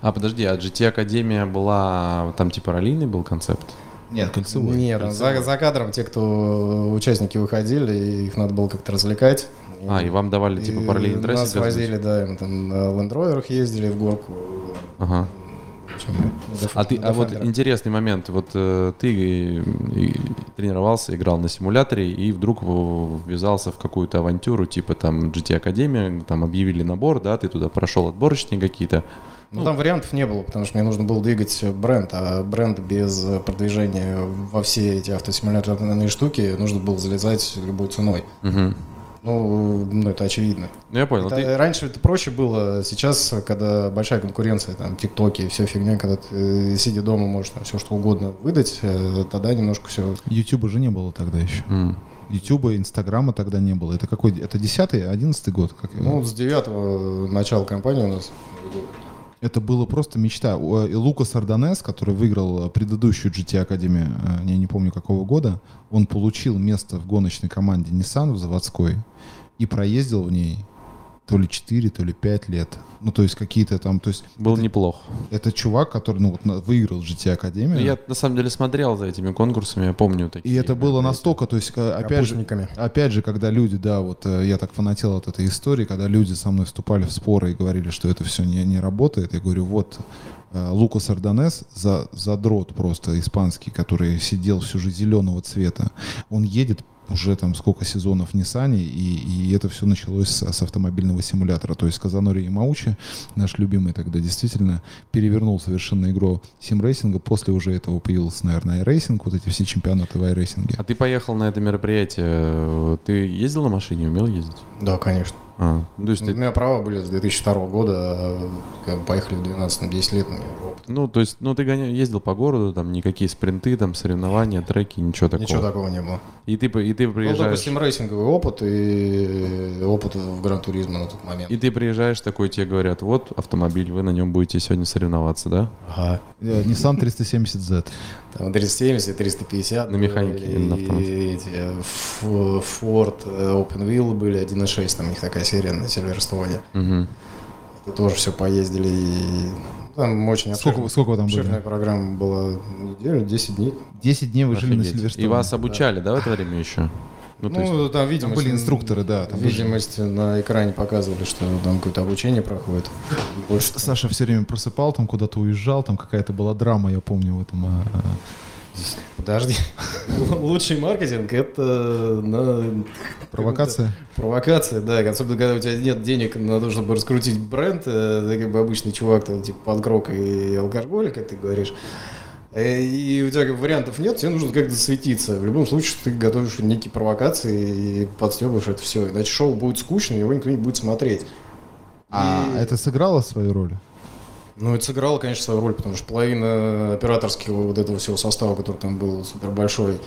[SPEAKER 1] А подожди, а GT Академия была... Там типа раллийный был концепт?
[SPEAKER 3] Нет, кольцевой.
[SPEAKER 2] Нет, там за, за кадром те, кто участники выходили, их надо было как-то развлекать.
[SPEAKER 1] А, и вам давали типа параллельный
[SPEAKER 2] Нас
[SPEAKER 1] трассинг?
[SPEAKER 2] возили, да, мы там на Land Rover ездили в горку.
[SPEAKER 1] Ага. А ты, а вот интересный момент, вот э, ты и- и тренировался, играл на симуляторе и вдруг ввязался в какую-то авантюру, типа там GT Академия, там объявили набор, да, ты туда прошел отборочные какие-то.
[SPEAKER 2] Ну, там вариантов не было, потому что мне нужно было двигать бренд, а бренд без продвижения во все эти автосимуляторные штуки нужно было залезать любой ценой.
[SPEAKER 1] Мгм.
[SPEAKER 2] Ну, ну, это очевидно.
[SPEAKER 1] Ну я понял,
[SPEAKER 2] Это-
[SPEAKER 1] ты,
[SPEAKER 2] Раньше это проще было, сейчас, когда большая конкуренция, там, тиктоки и вся фигня, когда ты, э, сидя дома, можешь там все что угодно выдать, э, тогда немножко все...
[SPEAKER 3] Ютуба же не было тогда еще.
[SPEAKER 1] М.
[SPEAKER 3] Ютуба, Инстаграма тогда не было. Это какой? Это 10-й, 11 год? Как-
[SPEAKER 2] Ну, с девятого начала кампании у нас.
[SPEAKER 3] Это было просто мечта. Лукас Ардонес, который выиграл э, предыдущую GT Академию, э, я не помню какого года, он получил место в гоночной команде Nissan в заводской и проездил в ней то ли 4, то ли 5 лет. Ну, то есть какие-то там... То есть
[SPEAKER 1] был неплох.
[SPEAKER 3] это чувак, который ну, вот, выиграл GT Академию.
[SPEAKER 1] Ну, Я на самом деле смотрел за этими конкурсами, я помню такие.
[SPEAKER 3] И это было настолько, то есть, э, опять же, опять же, когда люди, да, вот э, я так фанател от этой истории, когда люди со мной вступали в споры и говорили, что это все не, не работает, я говорю, вот э, Лукас Ардонес, за, задрот просто испанский, который сидел всю жизнь зеленого цвета, он едет уже там сколько сезонов Ниссане, и, и это все началось с, с автомобильного симулятора. То есть Казанори Ямаучи, наш любимый тогда, действительно перевернул совершенно игру симрейсинга. После уже этого появился, наверное, iRacing, вот эти все чемпионаты в iRacing.
[SPEAKER 1] А ты поехал на это мероприятие, ты ездил на машине, умел ездить?
[SPEAKER 2] Да, конечно.
[SPEAKER 1] А, ну, то есть
[SPEAKER 2] У
[SPEAKER 1] ты,
[SPEAKER 2] меня права были с 2002 года, а как бы поехали в 12 10 лет. ну, опыт.
[SPEAKER 1] ну, то есть, ну, ты гоня- ездил по городу, там никакие спринты, там соревнования, треки, ничего такого.
[SPEAKER 2] Ничего такого не было.
[SPEAKER 1] И ты, по- и ты
[SPEAKER 2] только
[SPEAKER 1] приезжаешь,
[SPEAKER 2] стимрейсинговый опыт и опыт в Гран-туризме на тот момент.
[SPEAKER 1] и ты приезжаешь такой, тебе говорят, вот автомобиль, вы на нем будете сегодня соревноваться, да?
[SPEAKER 2] Ага.
[SPEAKER 3] Э, Nissan 370Z.
[SPEAKER 2] Там 370, 350.
[SPEAKER 1] На механике на
[SPEAKER 2] и
[SPEAKER 1] автомате?
[SPEAKER 2] эти, э, Ford э, Open Wheel были 1.6, там у них такая серия на Сильверстоне.
[SPEAKER 1] Мгм.
[SPEAKER 2] Это тоже все поездили. И там очень
[SPEAKER 3] Сколько, вы- сколько вы там
[SPEAKER 2] обширная
[SPEAKER 3] были?
[SPEAKER 2] программа была. Неделю, 10 дней.
[SPEAKER 3] 10 дней вы жили на
[SPEAKER 1] Офигеть.
[SPEAKER 3] Сильверстоне.
[SPEAKER 1] И вас обучали, да, в это время еще? Ну, то есть,
[SPEAKER 2] Ну, там, видимо,
[SPEAKER 3] были инструкторы, да, там
[SPEAKER 2] видимость на экране показывали, что там какое-то обучение проходит. Больше
[SPEAKER 3] Саша все время просыпал, там куда-то уезжал, там какая-то была драма, я помню в этом.
[SPEAKER 2] Подожди. (laughs) Лучший маркетинг это на
[SPEAKER 3] Провокация?
[SPEAKER 2] Провокация, да, особенно когда у тебя нет денег на то, чтобы раскрутить бренд, э, ты как бы обычный чувак, там, типа панкрок и алкоголик, как ты говоришь. Э, И у тебя как вариантов нет, тебе нужно как-то светиться. В любом случае, ты готовишь некие провокации и подстебываешь это все. Иначе шоу будет скучно, его никто не будет смотреть.
[SPEAKER 3] А это сыграло свою роль?
[SPEAKER 2] Ну, это сыграло, конечно, свою роль, потому что половина операторского вот этого всего состава, который там был супер большой,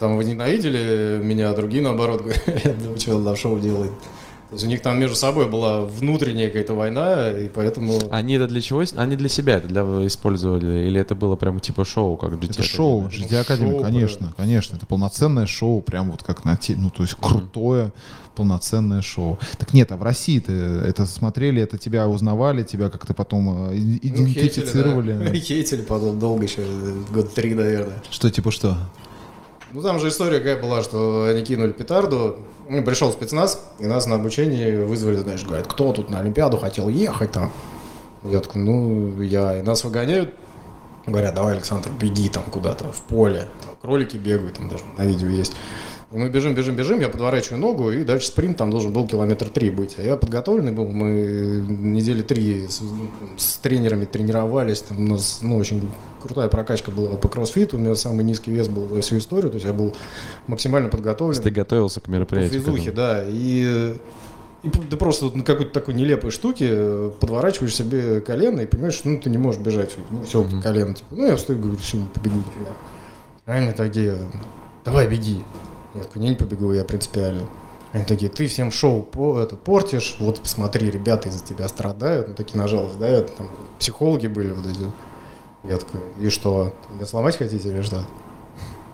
[SPEAKER 2] там вы ненавидели меня, а другие, наоборот, (laughs) говорят, ну, что он на шоу делает. То есть у них там между собой была внутренняя какая-то война, и поэтому...
[SPEAKER 1] они это для чего? Они для себя это для использовали? Или это было прямо типа шоу, как GT?
[SPEAKER 3] Это шоу, GT Академи,
[SPEAKER 2] шоу,
[SPEAKER 3] конечно, конечно. Это полноценное шоу, прям вот как на те, ну то есть крутое, полноценное шоу. Так нет, а в России-то это смотрели, это тебя узнавали, тебя как-то потом э, и-
[SPEAKER 2] Ну, хейтили,
[SPEAKER 3] идентифицировали.
[SPEAKER 2] да. (laughs) Хейтили потом долго еще, год три, наверное.
[SPEAKER 3] Что типа что?
[SPEAKER 2] Ну, там же история какая была, что они кинули петарду, пришел спецназ, и нас на обучение вызвали, знаешь, говорят, кто тут на Олимпиаду хотел ехать там? Я такой, ну, я. И нас выгоняют, говорят, давай, Александр, беги там куда-то в поле. Там кролики бегают, там даже на видео есть. И мы бежим, бежим, бежим, я подворачиваю ногу, и дальше спринт там должен был километр три быть. А я подготовленный был, мы недели три с, с тренерами тренировались, там у нас ну, очень крутая прокачка была по кроссфиту, у меня самый низкий вес был за всю историю, то есть я был максимально подготовлен.
[SPEAKER 1] Ты готовился к мероприятию.
[SPEAKER 2] физухе,
[SPEAKER 1] этому.
[SPEAKER 2] да. И, и ты просто на какой-то такой нелепой штуке э, подворачиваешь себе колено и понимаешь, что ну, ты не можешь бежать. Ну, все, колено. Типа. Ну, я встаю и говорю, все, побегу. типа. А они такие, давай беги. Я такой, не, не побегу, я принципиально. Они такие, ты всем шоу по, это, портишь, вот посмотри, ребята из-за тебя страдают, ну, такие на жалость, да, это, там, психологи были вот эти. Я такой, и что, меня сломать хотите или что?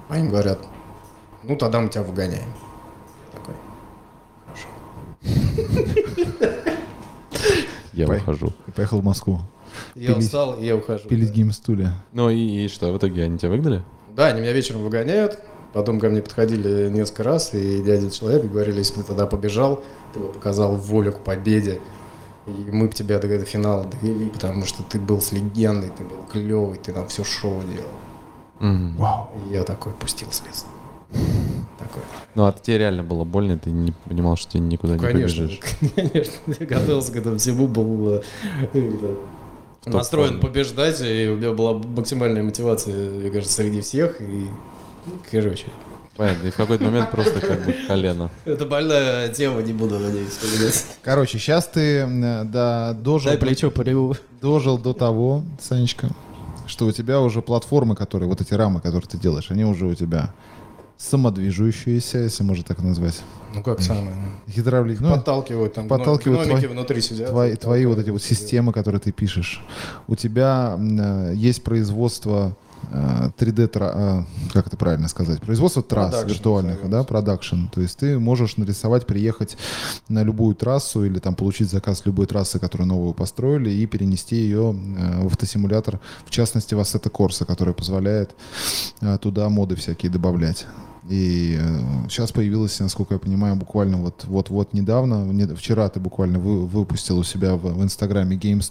[SPEAKER 2] Они говорят, ну тогда мы тебя выгоняем. Я такой,
[SPEAKER 1] Я
[SPEAKER 3] Пой-
[SPEAKER 1] ухожу.
[SPEAKER 3] И поехал в Москву.
[SPEAKER 2] Я устал, и я ухожу.
[SPEAKER 3] Пилить
[SPEAKER 2] да.
[SPEAKER 3] геймстуле.
[SPEAKER 1] Ну и что, в итоге они тебя выгнали?
[SPEAKER 2] Да, они меня вечером выгоняют. Потом ко мне подходили несколько раз, и дядя человек говорили, если бы ты тогда побежал, ты бы показал волю к победе. И мы бы тебя до, до финала довели, потому что ты был с легендой, ты был клевый, ты нам все шоу делал.
[SPEAKER 1] Мгм.
[SPEAKER 2] И я такой пустил слез. Такой.
[SPEAKER 1] Ну, а тебе реально было больно, ты не понимал, что ты никуда не
[SPEAKER 2] Конечно,
[SPEAKER 1] побежишь.
[SPEAKER 2] конечно. Я готовился к этому всему, был э, настроен
[SPEAKER 1] топ-форме.
[SPEAKER 2] побеждать, и у меня была максимальная мотивация, мне кажется, среди всех. И, ну, короче,
[SPEAKER 1] Понятно, и в какой-то момент просто как бы колено.
[SPEAKER 2] это больная тема, не буду, надеюсь, вспоминать.
[SPEAKER 3] Короче, сейчас ты м, да, дожил,
[SPEAKER 2] Дай
[SPEAKER 3] до-
[SPEAKER 2] плечо пореву.
[SPEAKER 3] дожил до того, Санечка, что у тебя уже платформы, которые, вот эти рамы, которые ты делаешь, они уже у тебя самодвижущиеся, если можно так назвать.
[SPEAKER 2] Ну как самое?
[SPEAKER 3] Гидравлик, ну,
[SPEAKER 2] подталкивают там
[SPEAKER 3] подталкивают
[SPEAKER 2] гномики
[SPEAKER 3] твои-
[SPEAKER 2] внутри сидят.
[SPEAKER 3] твои, твои вот эти вот системы, которые ты пишешь. У тебя э, есть производство э, 3D, тра- э, как это правильно сказать, производство трасс
[SPEAKER 2] Продакшн
[SPEAKER 3] виртуальных, да, продакшн. То есть ты можешь нарисовать, приехать на любую трассу или там получить заказ любой трассы, которую новую построили, и перенести ее э, в автосимулятор, в частности в Assetto Corsa, который позволяет э, туда моды всякие добавлять. И сейчас появилась, насколько я понимаю, буквально вот вот вот недавно, не- вчера ты буквально вы- выпустил у себя в, в Инстаграме Games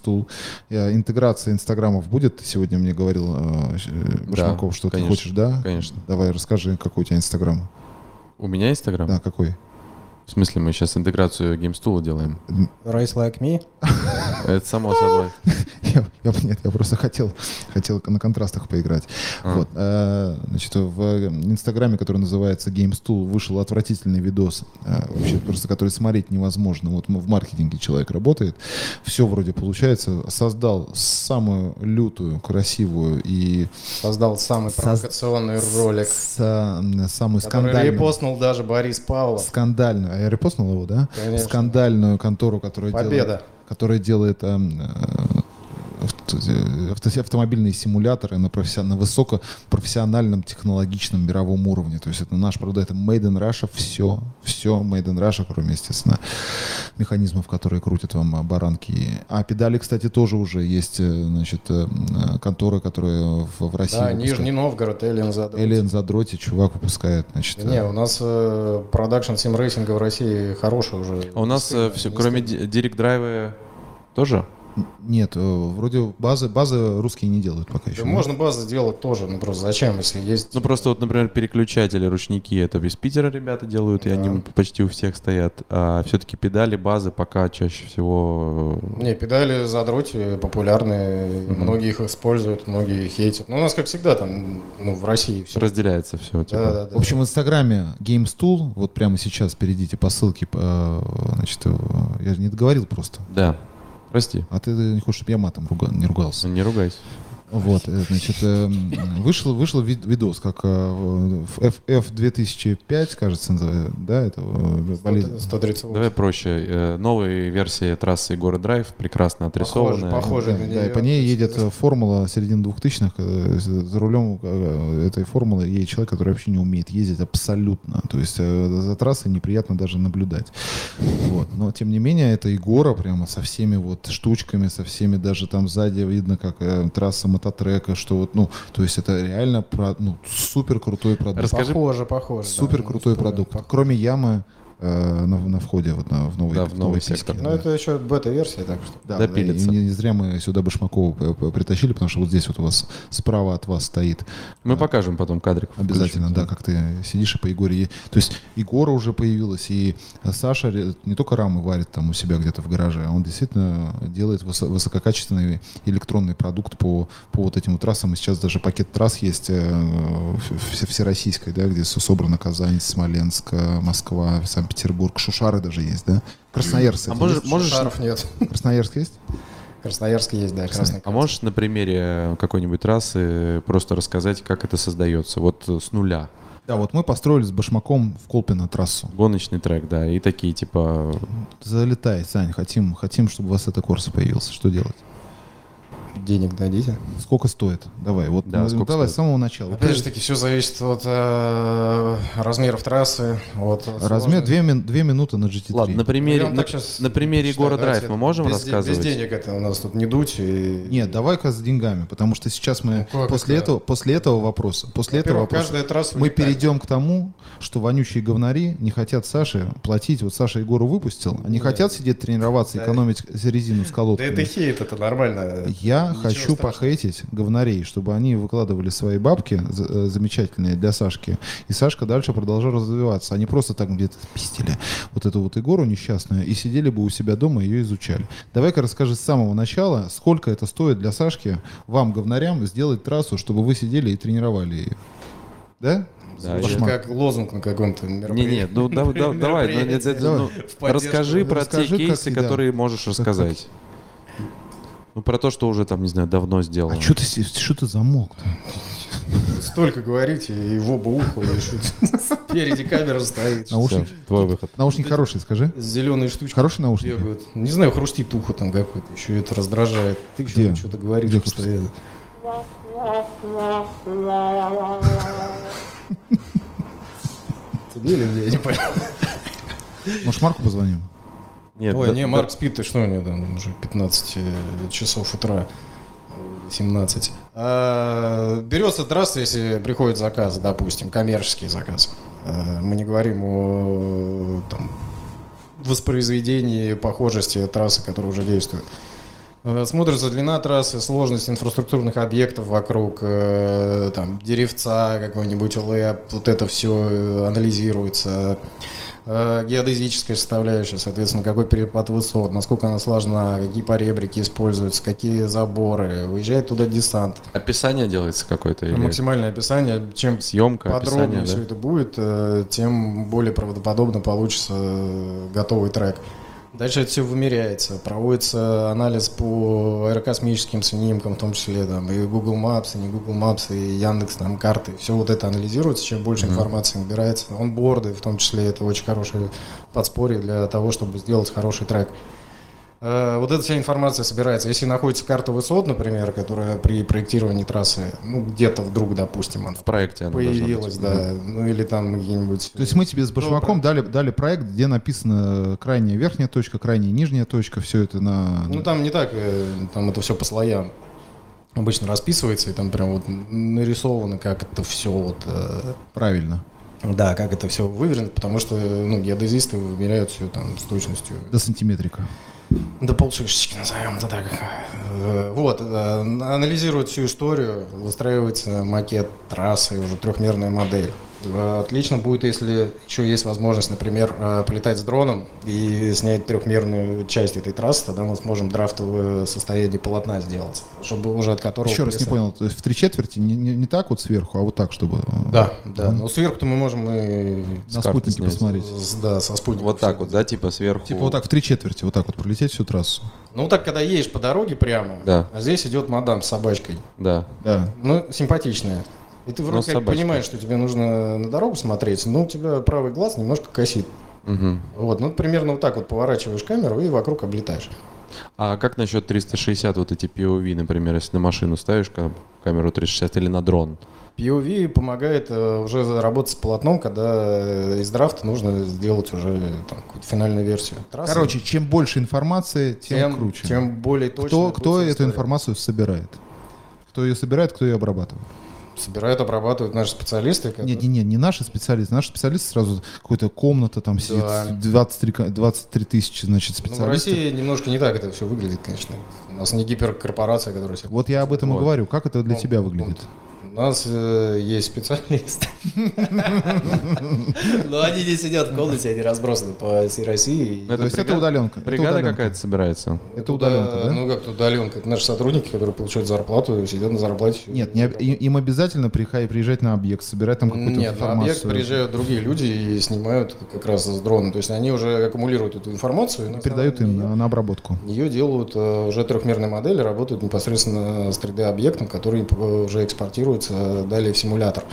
[SPEAKER 3] Э, Интеграция Инстаграмов будет? Ты сегодня мне говорил, э, э, Башмаков, что
[SPEAKER 1] конечно,
[SPEAKER 3] ты хочешь, да?
[SPEAKER 1] конечно.
[SPEAKER 3] Давай, расскажи, какой у тебя Инстаграм.
[SPEAKER 1] У меня Инстаграм?
[SPEAKER 3] Да, какой?
[SPEAKER 1] В смысле, мы сейчас интеграцию геймстула делаем?
[SPEAKER 2] Race like me. (laughs)
[SPEAKER 1] Это само собой. (laughs)
[SPEAKER 3] Нет, я просто хотел, хотел на контрастах поиграть.
[SPEAKER 1] А.
[SPEAKER 3] Вот, э, значит, в Инстаграме, который называется GameStool, вышел отвратительный видос, э, вообще просто который смотреть невозможно. Вот в маркетинге человек работает, все вроде получается, создал самую лютую, красивую и
[SPEAKER 2] Создал самый провокационный ролик,
[SPEAKER 3] са- самую
[SPEAKER 2] который
[SPEAKER 3] скандальную,
[SPEAKER 2] репостнул даже Борис Павлов.
[SPEAKER 3] скандальную, а я репостнул его, да?
[SPEAKER 2] Конечно.
[SPEAKER 3] Скандальную контору, которая делает
[SPEAKER 2] Победа.
[SPEAKER 3] делает эм, э, авто- э, авто- автомобильные симуляторы на, професси- на высокопрофессиональном технологичном мировом уровне. То есть это наш продукт, это Made in Russia, все, все Made in Russia, кроме, естественно, механизмов, которые крутят вам а, баранки. А педали, кстати, тоже уже есть, э, значит, э, конторы, которые в, в России
[SPEAKER 2] Да,
[SPEAKER 3] выпускают.
[SPEAKER 2] Нижний Новгород, Эллен задал.
[SPEAKER 3] Элиан Задроти, чувак выпускает, значит.
[SPEAKER 2] Не,
[SPEAKER 3] э,
[SPEAKER 2] у нас э, продакшн симрейсинга в России хороший уже.
[SPEAKER 1] А у нас все, кроме. Директ Драйва тоже?
[SPEAKER 3] Нет, э, вроде базы, базы русские не делают пока еще.
[SPEAKER 2] Да можно базы сделать тоже, ну просто зачем, если есть...
[SPEAKER 1] Ну просто вот, например, переключатели, ручники, это из Питера ребята делают, и
[SPEAKER 2] Да.
[SPEAKER 1] они почти у всех стоят. А все-таки педали, базы пока чаще всего... э,
[SPEAKER 2] Не, педали задроти популярные, многие их используют, многие хейтят. Ну, у нас, как всегда, там, ну, в России все.
[SPEAKER 1] Разделяется все. Типа.
[SPEAKER 2] Да, да, да.
[SPEAKER 3] В общем, в Инстаграме GameStool, вот прямо сейчас перейдите по ссылке, э, значит, э, я же не договорил просто.
[SPEAKER 1] Да. Прости.
[SPEAKER 3] А ты не хочешь, чтобы я матом руга- не ругался.
[SPEAKER 1] Не ругайся.
[SPEAKER 3] Вот, э, значит, э, м, вышел, вышел вид- видос, как э, в F, F2005, кажется, называется, да, это э, болезнь.
[SPEAKER 2] 138.
[SPEAKER 1] Давай проще. Э, Новая версия трассы Егора Драйв, прекрасно отрисованная.
[SPEAKER 2] похоже.
[SPEAKER 3] Да,
[SPEAKER 2] на
[SPEAKER 3] да, и по ней едет э, формула середины двухтысячных. э, За рулем э, этой формулы едет человек, который вообще не умеет ездить абсолютно. То есть э, за трассой неприятно даже наблюдать. Вот. Но тем не менее, это Егора прямо со всеми вот штучками, со всеми даже там сзади видно, как э, трасса мототрека, что вот, ну, то есть это реально про, ну, супер крутой продукт.
[SPEAKER 1] Расскажи-
[SPEAKER 2] Похоже, похоже.
[SPEAKER 3] Супер крутой продукт. Кроме ямы, э, на, на входе вот на, в новый,
[SPEAKER 1] Да, в новый
[SPEAKER 3] Писки,
[SPEAKER 1] сектор.
[SPEAKER 2] Ну,
[SPEAKER 3] да.
[SPEAKER 2] это еще бета-версия, так что.
[SPEAKER 3] Да,
[SPEAKER 1] допилится.
[SPEAKER 3] да, и не, не зря мы сюда Башмакова п- притащили, потому что вот здесь вот у вас справа от вас стоит.
[SPEAKER 1] Мы покажем потом кадрик.
[SPEAKER 3] Обязательно, да, как ты сидишь и по Егоре. То есть Егора уже появилась, и Саша не только рамы варит там у себя где-то в гараже, а он действительно делает высо- высококачественный электронный продукт по, по вот этим вот трассам. И сейчас даже пакет трасс есть э, всероссийской, да, где со- собрано Казань, Смоленск, э, Москва, Санкт-Петербург, Шушары даже есть, да? Красноярск,
[SPEAKER 1] А можешь, можешь,
[SPEAKER 2] Шаров нет.
[SPEAKER 3] Красноярск есть?
[SPEAKER 2] Красноярск есть, да, красный.
[SPEAKER 1] а можешь на примере какой-нибудь трассы просто рассказать, как это создается? Вот э, с нуля.
[SPEAKER 3] Да, вот мы построили с Башмаком в Колпино трассу.
[SPEAKER 1] Гоночный трек, да, и такие типа...
[SPEAKER 3] Залетай, Сань, хотим, хотим, чтобы у вас это Корса появился. Что делать?
[SPEAKER 2] Денег дадите.
[SPEAKER 3] Сколько стоит? Давай, вот
[SPEAKER 1] Да, сколько
[SPEAKER 3] давай
[SPEAKER 1] стоит?
[SPEAKER 3] с самого начала.
[SPEAKER 2] Опять же таки, все зависит от э, размеров трассы. от
[SPEAKER 3] Размер
[SPEAKER 2] сложности.
[SPEAKER 3] 2, две минуты на GT3.
[SPEAKER 1] Ладно, на примере, на,
[SPEAKER 2] щас
[SPEAKER 1] на примере Егора Драйв мы можем
[SPEAKER 2] без
[SPEAKER 1] рассказывать?
[SPEAKER 2] Без денег это у нас тут не дуть. И...
[SPEAKER 3] Нет, давай-ка с деньгами, потому что сейчас мы
[SPEAKER 2] Ну,
[SPEAKER 3] после
[SPEAKER 2] это?
[SPEAKER 3] этого, после этого вопроса, после этого вопроса,
[SPEAKER 2] трасса
[SPEAKER 3] мы перейдем к тому, что вонючие говнари не хотят Саше платить. Вот Саша Егору выпустил, они
[SPEAKER 2] Нет.
[SPEAKER 3] хотят сидеть тренироваться,
[SPEAKER 2] Да.
[SPEAKER 3] экономить резину с
[SPEAKER 2] Да
[SPEAKER 3] колодками.
[SPEAKER 2] это хейт, это нормально.
[SPEAKER 3] Я
[SPEAKER 2] Ничего
[SPEAKER 3] хочу
[SPEAKER 2] страшного.
[SPEAKER 3] похейтить говнарей, чтобы они выкладывали свои бабки э, замечательные для Сашки. И Сашка дальше продолжал развиваться. Они просто так где-то пистили вот эту вот Егору несчастную и сидели бы у себя дома и ее изучали. Давай-ка расскажи с самого начала, сколько это стоит для Сашки, вам, говнарям, сделать трассу, чтобы вы сидели и тренировали ее. Да?
[SPEAKER 1] Да,
[SPEAKER 2] Звучит
[SPEAKER 3] Башмак.
[SPEAKER 2] как лозунг на каком-то
[SPEAKER 1] Не,
[SPEAKER 2] мероприятии.
[SPEAKER 1] не, ну да- да- давай, ну, это- ну, расскажи про
[SPEAKER 3] Расскажи,
[SPEAKER 1] те
[SPEAKER 3] как
[SPEAKER 1] кейсы,
[SPEAKER 3] да.
[SPEAKER 1] которые можешь рассказать. Ну, про то, что уже там, не знаю, давно сделано.
[SPEAKER 3] А что ты, что ты замолк?
[SPEAKER 2] Столько говорите, и в оба уха, спереди камера стоит.
[SPEAKER 3] Науш-
[SPEAKER 1] Всё, твой выход.
[SPEAKER 3] Наушник хороший, скажи.
[SPEAKER 2] Зеленые штучки
[SPEAKER 3] Хороший наушник?
[SPEAKER 2] бегают. Не знаю, хрустит ухо там какое-то, еще это раздражает. Ты
[SPEAKER 3] Где?
[SPEAKER 2] что-то говоришь постоянно. Тебе или мне? Я не понял.
[SPEAKER 3] Может, Марку позвоним?
[SPEAKER 1] Нет,
[SPEAKER 2] Ой,
[SPEAKER 1] да-
[SPEAKER 2] не,
[SPEAKER 1] да-
[SPEAKER 2] Марк спит, ты что, там уже 15 часов утра, 17. А, берется трасса, если приходит заказ, допустим, коммерческий заказ. А, мы не говорим о там, воспроизведении похожести трассы, которая уже действует. А, Смотрится длина трассы, сложность инфраструктурных объектов вокруг, э, там, деревца, какой-нибудь лэп, вот это все анализируется. Э, геодезическая составляющая, соответственно, какой перепад высот, насколько она сложна, какие поребрики используются, какие заборы. Выезжает туда десант.
[SPEAKER 1] Описание делается какое-то? Или
[SPEAKER 2] Максимальное описание. Чем
[SPEAKER 1] съемка,
[SPEAKER 2] подробнее
[SPEAKER 1] описание,
[SPEAKER 2] все
[SPEAKER 1] да?
[SPEAKER 2] это будет, э, тем более правдоподобно получится э, готовый трек. Дальше это все вымеряется, проводится анализ по аэрокосмическим снимкам, в том числе там, и Google Maps, и не Google Maps, и Яндекс там карты. Все вот это анализируется, чем больше информации набирается. Онборды, в том числе, это очень хорошее подспорье для того, чтобы сделать хороший трек. Э, Вот эта вся информация собирается. Если находится карта высот, например, которая при проектировании трассы, ну, где-то вдруг, допустим, она
[SPEAKER 1] В проекте она
[SPEAKER 2] появилась, да, ну или там какие-нибудь...
[SPEAKER 3] То есть мы тебе с Башмаком дали, дали проект, где написано крайняя верхняя точка, крайняя нижняя точка, все это на...
[SPEAKER 2] Ну там не так, э, там это все по слоям обычно расписывается, и там прям вот нарисовано, как это все вот... э,
[SPEAKER 3] Правильно.
[SPEAKER 2] Да, как это все выверено, потому что ну, геодезисты вымеряют все там с точностью
[SPEAKER 3] До сантиметрика.
[SPEAKER 2] До полшишечки, назовем это так. Э, Вот, э, анализируют всю историю, выстраивается макет трассы, уже трехмерная модель. Э, Отлично будет, если еще есть возможность, например, э, полетать с дроном и снять трехмерную часть этой трассы, тогда мы сможем драфтовое состояние полотна сделать, чтобы уже от которого...
[SPEAKER 3] Еще раз не понял, то есть в три четверти не, не- не так вот сверху, а вот так, чтобы... э,
[SPEAKER 2] Да, да. Но сверху-то мы можем и...
[SPEAKER 3] На спутнике посмотреть.
[SPEAKER 2] с- Да, со спутника.
[SPEAKER 1] Вот так вот, да, типа сверху.
[SPEAKER 3] Типа вот так в три четверти, вот так вот пролететь всю трассу.
[SPEAKER 2] Ну так, когда едешь по дороге прямо,
[SPEAKER 1] Да.
[SPEAKER 2] а здесь идет мадам с собачкой.
[SPEAKER 1] Да.
[SPEAKER 3] Да.
[SPEAKER 2] Ну, симпатичная. И ты
[SPEAKER 1] Но
[SPEAKER 2] вроде как понимаешь, что тебе нужно на дорогу смотреть, но у тебя правый глаз немножко косит.
[SPEAKER 1] Мгм.
[SPEAKER 2] Вот, ну, примерно вот так вот поворачиваешь камеру и вокруг облетаешь.
[SPEAKER 1] А как насчет 360 вот эти POV, например, если на машину ставишь ка- камеру 360 или на дрон?
[SPEAKER 2] POV помогает э, уже работать с полотном, когда э, из драфта нужно сделать уже там, какую-то финальную версию. Трассы,
[SPEAKER 3] Короче, чем больше информации, тем,
[SPEAKER 2] тем,
[SPEAKER 3] круче.
[SPEAKER 2] тем более точно.
[SPEAKER 3] кто кто эту
[SPEAKER 2] история.
[SPEAKER 3] информацию собирает? Кто ее собирает, кто ее обрабатывает?
[SPEAKER 2] Собирают, обрабатывают наши специалисты. которые-
[SPEAKER 3] Нет, не, не, не наши специалисты. Наши специалисты сразу какая-то комната там сидит,
[SPEAKER 2] Да.
[SPEAKER 3] 23, ка- 23 тысячи, значит,
[SPEAKER 2] Ну, в
[SPEAKER 3] специалистов.
[SPEAKER 2] России немножко не так это все выглядит, конечно. У нас не гиперкорпорация, которая...
[SPEAKER 3] Вот я об этом и
[SPEAKER 1] Вот.
[SPEAKER 3] говорю. Как это для
[SPEAKER 2] Ну,
[SPEAKER 3] тебя выглядит?
[SPEAKER 2] У нас э, есть специалисты. (laughs) Но они не сидят в комнате, они разбросаны по всей России.
[SPEAKER 1] Ну,
[SPEAKER 3] То есть это удаленка.
[SPEAKER 1] Бригада какая-то собирается.
[SPEAKER 3] Это удаленка, да?
[SPEAKER 2] Ну, как удаленка. Это наши сотрудники, которые получают зарплату, сидят на зарплате.
[SPEAKER 3] Нет, и- им обязательно приехать, приезжать на объект, собирать там какую-то
[SPEAKER 2] Нет, на
[SPEAKER 3] информацию.
[SPEAKER 2] объект приезжают другие люди и снимают как раз с дрона. То есть они уже аккумулируют эту информацию. и
[SPEAKER 3] Передают им на обработку.
[SPEAKER 2] Ее делают э, уже трехмерные модели, работают непосредственно с 3D-объектом, который э, уже экспортируется далее в симулятор.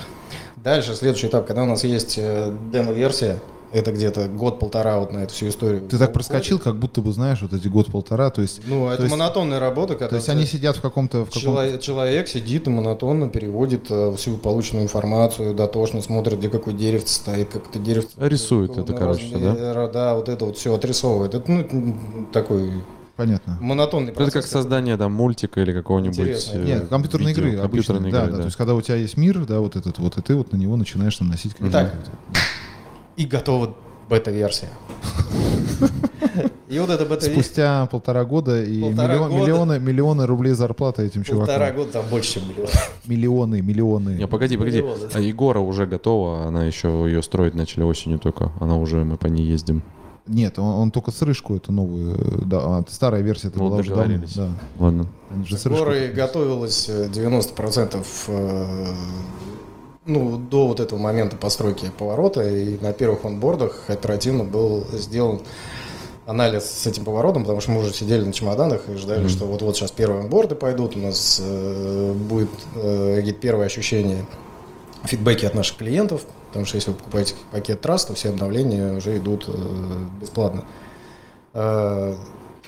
[SPEAKER 2] Дальше, следующий этап, когда у нас есть э, демо-версия, это где-то год-полтора вот на эту всю историю.
[SPEAKER 3] Ты так проскочил, как будто бы знаешь, вот эти год-полтора, то есть,
[SPEAKER 2] Ну, это
[SPEAKER 3] есть-
[SPEAKER 2] монотонная работа, когда
[SPEAKER 3] то есть они сидят в каком-то... В каком
[SPEAKER 2] Человек, человек сидит и монотонно переводит э, всю полученную информацию, дотошно смотрит, где какой деревце стоит, как это деревце.
[SPEAKER 1] Рисует это, короче, да?
[SPEAKER 2] Да, вот это вот все отрисовывает. Это ну, такой
[SPEAKER 3] Понятно.
[SPEAKER 2] монотонный
[SPEAKER 1] Это как
[SPEAKER 2] процесс.
[SPEAKER 1] создание там мультика или какого-нибудь
[SPEAKER 2] Интересно.
[SPEAKER 1] э,
[SPEAKER 3] Нет, компьютерные
[SPEAKER 1] видео,
[SPEAKER 3] игры
[SPEAKER 1] компьютерные
[SPEAKER 3] обычные, да,
[SPEAKER 1] игры,
[SPEAKER 3] да,
[SPEAKER 1] да.
[SPEAKER 3] То есть, когда у тебя есть мир, да, вот этот вот, и ты вот на него начинаешь там носить
[SPEAKER 2] Так.
[SPEAKER 3] какие-то-
[SPEAKER 2] И готова бета-версия. И вот эта бета-версия...
[SPEAKER 3] Спустя полтора года и
[SPEAKER 2] Полтора
[SPEAKER 3] миллион-
[SPEAKER 2] года.
[SPEAKER 3] миллионы, миллионы рублей зарплаты этим
[SPEAKER 2] Полтора
[SPEAKER 3] чувакам.
[SPEAKER 2] года там больше, чем миллион.
[SPEAKER 3] Миллионы, миллионы.
[SPEAKER 1] Не, погоди, погоди.
[SPEAKER 2] Миллионы.
[SPEAKER 1] А Егора уже готова, она еще ее строить начали осенью только. Она уже, мы по ней ездим.
[SPEAKER 3] Нет, он, он только с рыжку эту новую, э, да, а старая версия это
[SPEAKER 1] Ну,
[SPEAKER 3] была уже давно, да.
[SPEAKER 1] Ладно.
[SPEAKER 2] Горы
[SPEAKER 3] катались.
[SPEAKER 2] готовилось э, 90% э, ну, до вот этого момента постройки поворота, и на первых онбордах оперативно был сделан анализ с этим поворотом, потому что мы уже сидели на чемоданах и ждали, что вот-вот сейчас первые онборды пойдут, у нас э, будет э, какие-то первые ощущения, фидбэки от наших клиентов, потому что если вы покупаете пакет трасс, то все обновления уже идут э, бесплатно. Э,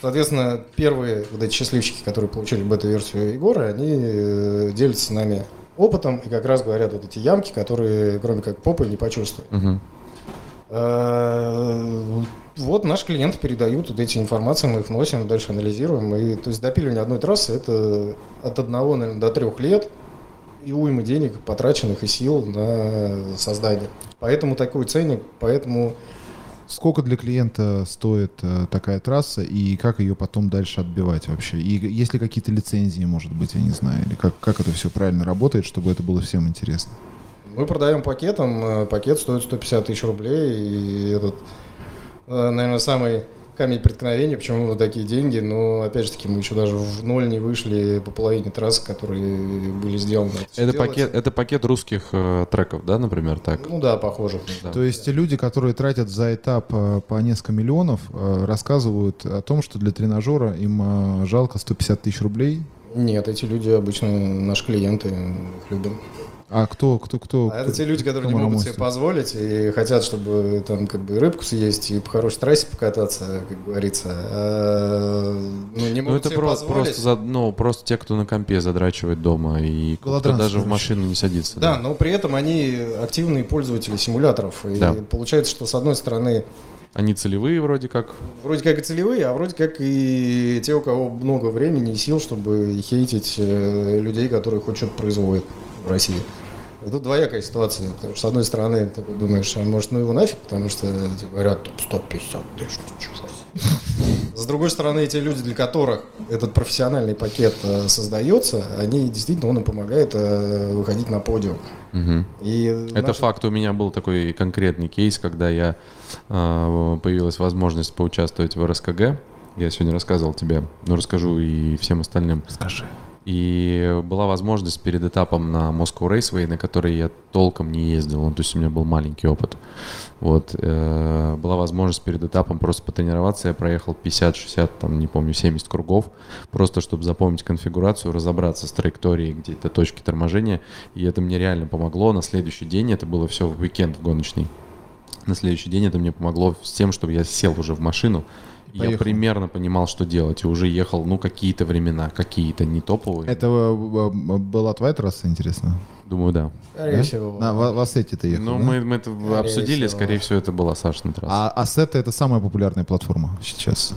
[SPEAKER 2] Соответственно, первые вот эти счастливчики, которые получили бета-версию Егора, они э, делятся с нами опытом и как раз говорят вот эти ямки, которые кроме как попы не почувствуют. Э, Вот наши клиенты передают вот эти информации, мы их носим, дальше анализируем. И, то есть допиливание одной трассы это от одного, наверное, до трех лет и уймы денег, потраченных и сил на создание. Поэтому такой ценник, поэтому
[SPEAKER 3] Сколько для клиента стоит э, такая трасса и как ее потом дальше отбивать вообще? И есть ли какие-то лицензии, может быть, я не знаю, или как, как это все правильно работает, чтобы это было всем интересно?
[SPEAKER 2] Мы продаем пакетом, э, пакет стоит 150 тысяч рублей, и этот, э, наверное, самый камень преткновения, почему вот такие деньги, но, опять же таки, мы еще даже в ноль не вышли по половине трасс, которые были сделаны.
[SPEAKER 1] Это
[SPEAKER 2] делается.
[SPEAKER 1] пакет, это пакет русских э, треков, да, например, так?
[SPEAKER 2] Ну да, похоже.
[SPEAKER 1] Да.
[SPEAKER 3] То есть люди, которые тратят за этап э, по несколько миллионов, э, рассказывают о том, что для тренажера им э, жалко 150 тысяч рублей.
[SPEAKER 2] Нет, эти люди обычно наши клиенты, их любим.
[SPEAKER 3] А кто, кто, кто?
[SPEAKER 2] А это
[SPEAKER 3] кто-
[SPEAKER 2] те люди, которые
[SPEAKER 3] кто
[SPEAKER 2] не могут себе
[SPEAKER 3] марамосит?
[SPEAKER 2] позволить и хотят, чтобы там как бы рыбку съесть и по хорошей трассе покататься, как говорится. А, ну, не
[SPEAKER 1] Ну
[SPEAKER 2] могут
[SPEAKER 1] это
[SPEAKER 2] себе
[SPEAKER 1] просто,
[SPEAKER 2] позволить.
[SPEAKER 1] просто, за- ну, просто те, кто на компе задрачивает дома и кто даже в машину не садится.
[SPEAKER 2] Да, но при этом они активные пользователи симуляторов. И
[SPEAKER 1] Да.
[SPEAKER 2] получается, что с одной стороны
[SPEAKER 1] Они целевые вроде как.
[SPEAKER 2] вроде как и целевые, а вроде как и те, у кого много времени и сил, чтобы хейтить э, людей, которые хоть что-то производят в России. И тут двоякая ситуация. Потому что, с одной стороны, ты думаешь, а может, ну его нафиг, потому что тебе говорят, тут 150 тысяч. совсем? С другой стороны, те люди, для которых этот профессиональный пакет э, создается, они действительно, он им помогает э, выходить на подиум.
[SPEAKER 1] Мгм.
[SPEAKER 2] И
[SPEAKER 1] Это
[SPEAKER 2] наши-
[SPEAKER 1] факт. У меня был такой конкретный кейс, когда я э, появилась возможность поучаствовать в РСКГ. Я сегодня рассказывал тебе, но расскажу и всем остальным.
[SPEAKER 3] Скажи.
[SPEAKER 1] И была возможность перед этапом на Moscow Raceway, на который я толком не ездил, ну, то есть у меня был маленький опыт. Вот, э, была возможность перед этапом просто потренироваться, я проехал 50-60, там, не помню, 70 кругов, просто чтобы запомнить конфигурацию, разобраться с траекторией, где-то точки торможения, и это мне реально помогло. На следующий день, это было все в уикенд в гоночный, на следующий день это мне помогло с тем, чтобы я сел уже в машину, и я
[SPEAKER 3] Поехал.
[SPEAKER 1] примерно понимал, что делать, и уже ехал, ну, какие-то времена, какие-то не топовые.
[SPEAKER 3] Это э, э, была твоя трасса, интересно?
[SPEAKER 1] Думаю, да.
[SPEAKER 2] Скорее
[SPEAKER 3] Да?
[SPEAKER 2] всего.
[SPEAKER 3] На Вассетти ты ехал,
[SPEAKER 1] Ну,
[SPEAKER 3] да?
[SPEAKER 1] мы, мы это обсудили,
[SPEAKER 2] всего.
[SPEAKER 1] скорее всего, это была Сашина трасса.
[SPEAKER 3] А Ассета это самая популярная платформа сейчас.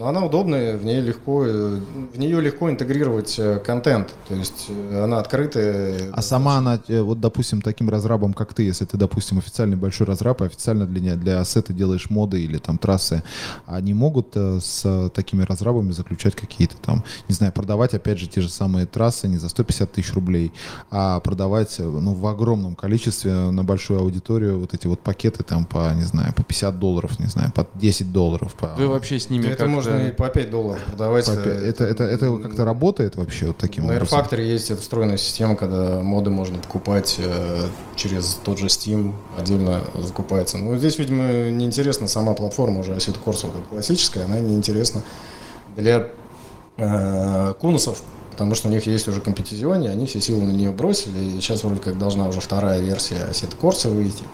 [SPEAKER 2] Но она удобная, в ней легко, э, в нее легко интегрировать э, контент, то есть э, она открытая.
[SPEAKER 3] А сама она, вот, допустим, таким разрабом, как ты, если ты, допустим, официальный большой разраб, и официально для, для ассета делаешь моды или там трассы, они могут с такими разрабами заключать какие-то там, не знаю, продавать, опять же, те же самые трассы не за 150 тысяч рублей, а продавать, ну, в огромном количестве на большую аудиторию вот эти вот пакеты там по, не знаю, по 50 долларов, не знаю, по 10 долларов. По...
[SPEAKER 1] Вы вообще с ними
[SPEAKER 2] Это
[SPEAKER 1] как-то-
[SPEAKER 2] можно и по 5 долларов продавать.
[SPEAKER 3] по пя- это, это, это как-то работает вообще вот таким
[SPEAKER 2] На
[SPEAKER 3] образом?
[SPEAKER 2] AirFactor есть встроенная система, когда моды можно покупать э, через тот же Steam, отдельно закупается. Ну, здесь, видимо, неинтересна сама платформа уже Assetto Corsa эта классическая, она неинтересна для э, кунусов, потому что у них есть уже компетизионе, они все силы на нее бросили, и сейчас вроде как должна уже вторая версия Assetto Corsa выйти.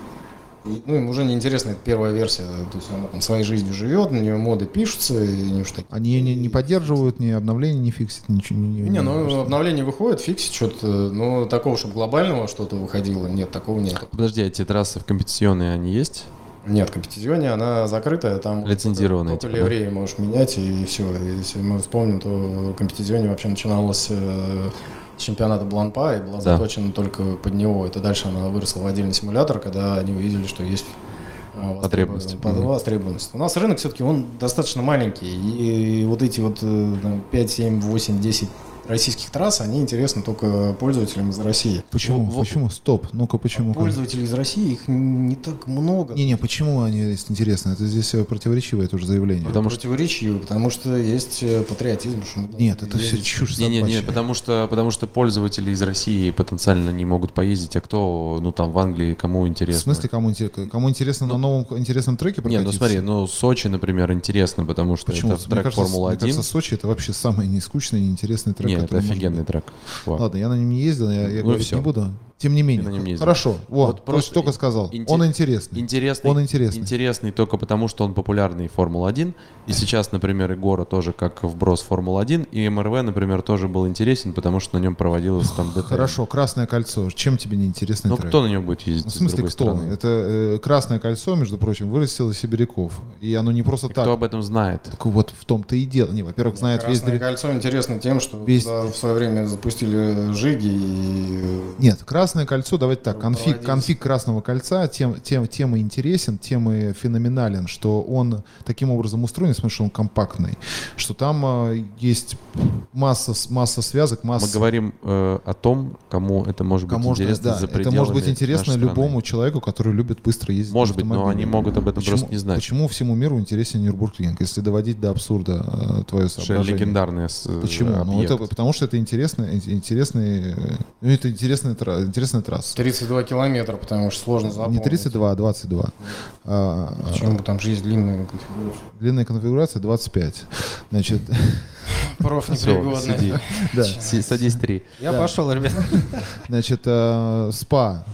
[SPEAKER 2] Ну, им уже неинтересна эта первая версия, то есть она там своей жизнью живет, на нее моды пишутся, и они уж такие
[SPEAKER 3] Они не, не поддерживают, ни обновлений не фиксят, ничего не...
[SPEAKER 2] не, ну обновление выходит, фиксит что-то, но такого, чтобы глобального что-то выходило, нет, такого нет.
[SPEAKER 1] Подожди, а эти трассы в компетиционные, они есть?
[SPEAKER 2] Нет, компетизионе она закрытая, там
[SPEAKER 1] Лицензированная,
[SPEAKER 2] только,
[SPEAKER 1] типа,
[SPEAKER 2] только ливреи можешь менять и все. Если мы вспомним, то компетизионе вообще начиналось э, чемпионата Бланпа и была
[SPEAKER 1] Да.
[SPEAKER 2] заточена только под него. Это дальше она выросла в отдельный симулятор, когда они увидели, что есть э,
[SPEAKER 1] Потребность.
[SPEAKER 2] востребованность. У нас рынок все-таки он достаточно маленький, и вот эти вот э, там, 5, 7, 8, 10 российских трасс, они интересны только пользователям из России.
[SPEAKER 3] Почему?
[SPEAKER 1] Во-
[SPEAKER 3] Почему? Стоп. Ну-ка, почему?
[SPEAKER 2] Пользователей из России их не так много.
[SPEAKER 3] Не-не, почему они есть интересно? Это здесь э, противоречивое тоже заявление.
[SPEAKER 1] Потому что-
[SPEAKER 2] Противоречивы, потому что есть э, патриотизм. что
[SPEAKER 3] Нет, это все чушь
[SPEAKER 1] Не, не, не,
[SPEAKER 3] собачья.
[SPEAKER 1] потому что, потому что пользователи из России потенциально не могут поездить, а кто, ну там в Англии, кому
[SPEAKER 3] В
[SPEAKER 1] интересно?
[SPEAKER 3] смысле, кому, интерес- кому интересно на новом интересном треке
[SPEAKER 1] ну
[SPEAKER 3] прокатиться?
[SPEAKER 1] смотри, ну Сочи, например, интересно, потому что
[SPEAKER 3] Почему?
[SPEAKER 1] это трек
[SPEAKER 3] кажется,
[SPEAKER 1] Формула
[SPEAKER 3] мне
[SPEAKER 1] 1.
[SPEAKER 3] кажется, Сочи это вообще самый нескучный и неинтересный трек.
[SPEAKER 1] Нет, это
[SPEAKER 3] который может
[SPEAKER 1] офигенный трек. Во.
[SPEAKER 3] Ладно, я на нем не ездил, я, я
[SPEAKER 1] Ну
[SPEAKER 3] говорить не буду. Тем не менее,
[SPEAKER 1] ездил.
[SPEAKER 3] хорошо. Вот,
[SPEAKER 1] Вот
[SPEAKER 3] то
[SPEAKER 1] просто
[SPEAKER 3] только сказал.
[SPEAKER 1] инте-
[SPEAKER 3] Он интересный.
[SPEAKER 1] Интересный,
[SPEAKER 3] Он интересный.
[SPEAKER 1] Интересный только потому, что он популярный Формула-1. И сейчас, например, Егора тоже как вброс Формула-1. И МРВ, например, тоже был интересен, потому что на нем проводилось там ДТ.
[SPEAKER 3] Хорошо, Красное кольцо. Чем тебе не интересный
[SPEAKER 1] Ну
[SPEAKER 3] трек?
[SPEAKER 1] кто на нем будет ездить
[SPEAKER 3] Ну, в смысле, кто?
[SPEAKER 1] стороны?
[SPEAKER 3] Это э, Красное кольцо, между прочим, вырастило сибиряков. И оно не просто
[SPEAKER 1] И
[SPEAKER 3] так.
[SPEAKER 1] Кто об этом знает?
[SPEAKER 3] Так вот в том-то и дело. Не, во-первых, знает весь
[SPEAKER 2] Красное кольцо интересно тем, что
[SPEAKER 3] Весь-
[SPEAKER 2] в свое время запустили жиги и
[SPEAKER 3] Нет, Красное кольцо, давайте так, конфиг, конфиг Красного кольца тем, тем, тем и интересен, тем и феноменален, что он таким образом устроен, несмотря что он компактный, что там э, есть масса, масса связок, масса...
[SPEAKER 1] Мы говорим э, о том, кому это может быть
[SPEAKER 3] кому можно-
[SPEAKER 1] интересно
[SPEAKER 3] да,
[SPEAKER 1] за
[SPEAKER 3] это может быть интересно
[SPEAKER 1] нашей страны.
[SPEAKER 3] любому человеку, который любит быстро ездить
[SPEAKER 1] Может
[SPEAKER 3] на
[SPEAKER 1] быть, но они могут об этом
[SPEAKER 3] почему,
[SPEAKER 1] просто не знать.
[SPEAKER 3] Почему всему миру интересен Нюрбургринг, если доводить до абсурда э, твое соображение?
[SPEAKER 1] легендарное с- э,
[SPEAKER 3] Почему? Ну, это, потому что это интересный, интересный, э, ну, это интересная, тра- интересная трасса.
[SPEAKER 2] 32 километра, потому что сложно запомнить.
[SPEAKER 3] Не 32, а 22. А, а,
[SPEAKER 2] Почему там же есть длинная конфигурация?
[SPEAKER 3] длинная конфигурация 25. Значит, (laughs)
[SPEAKER 2] Проф непригодный.
[SPEAKER 1] сиди.
[SPEAKER 3] да.
[SPEAKER 1] Садись три.
[SPEAKER 2] Я пошел, ребят.
[SPEAKER 3] Значит, э, спа.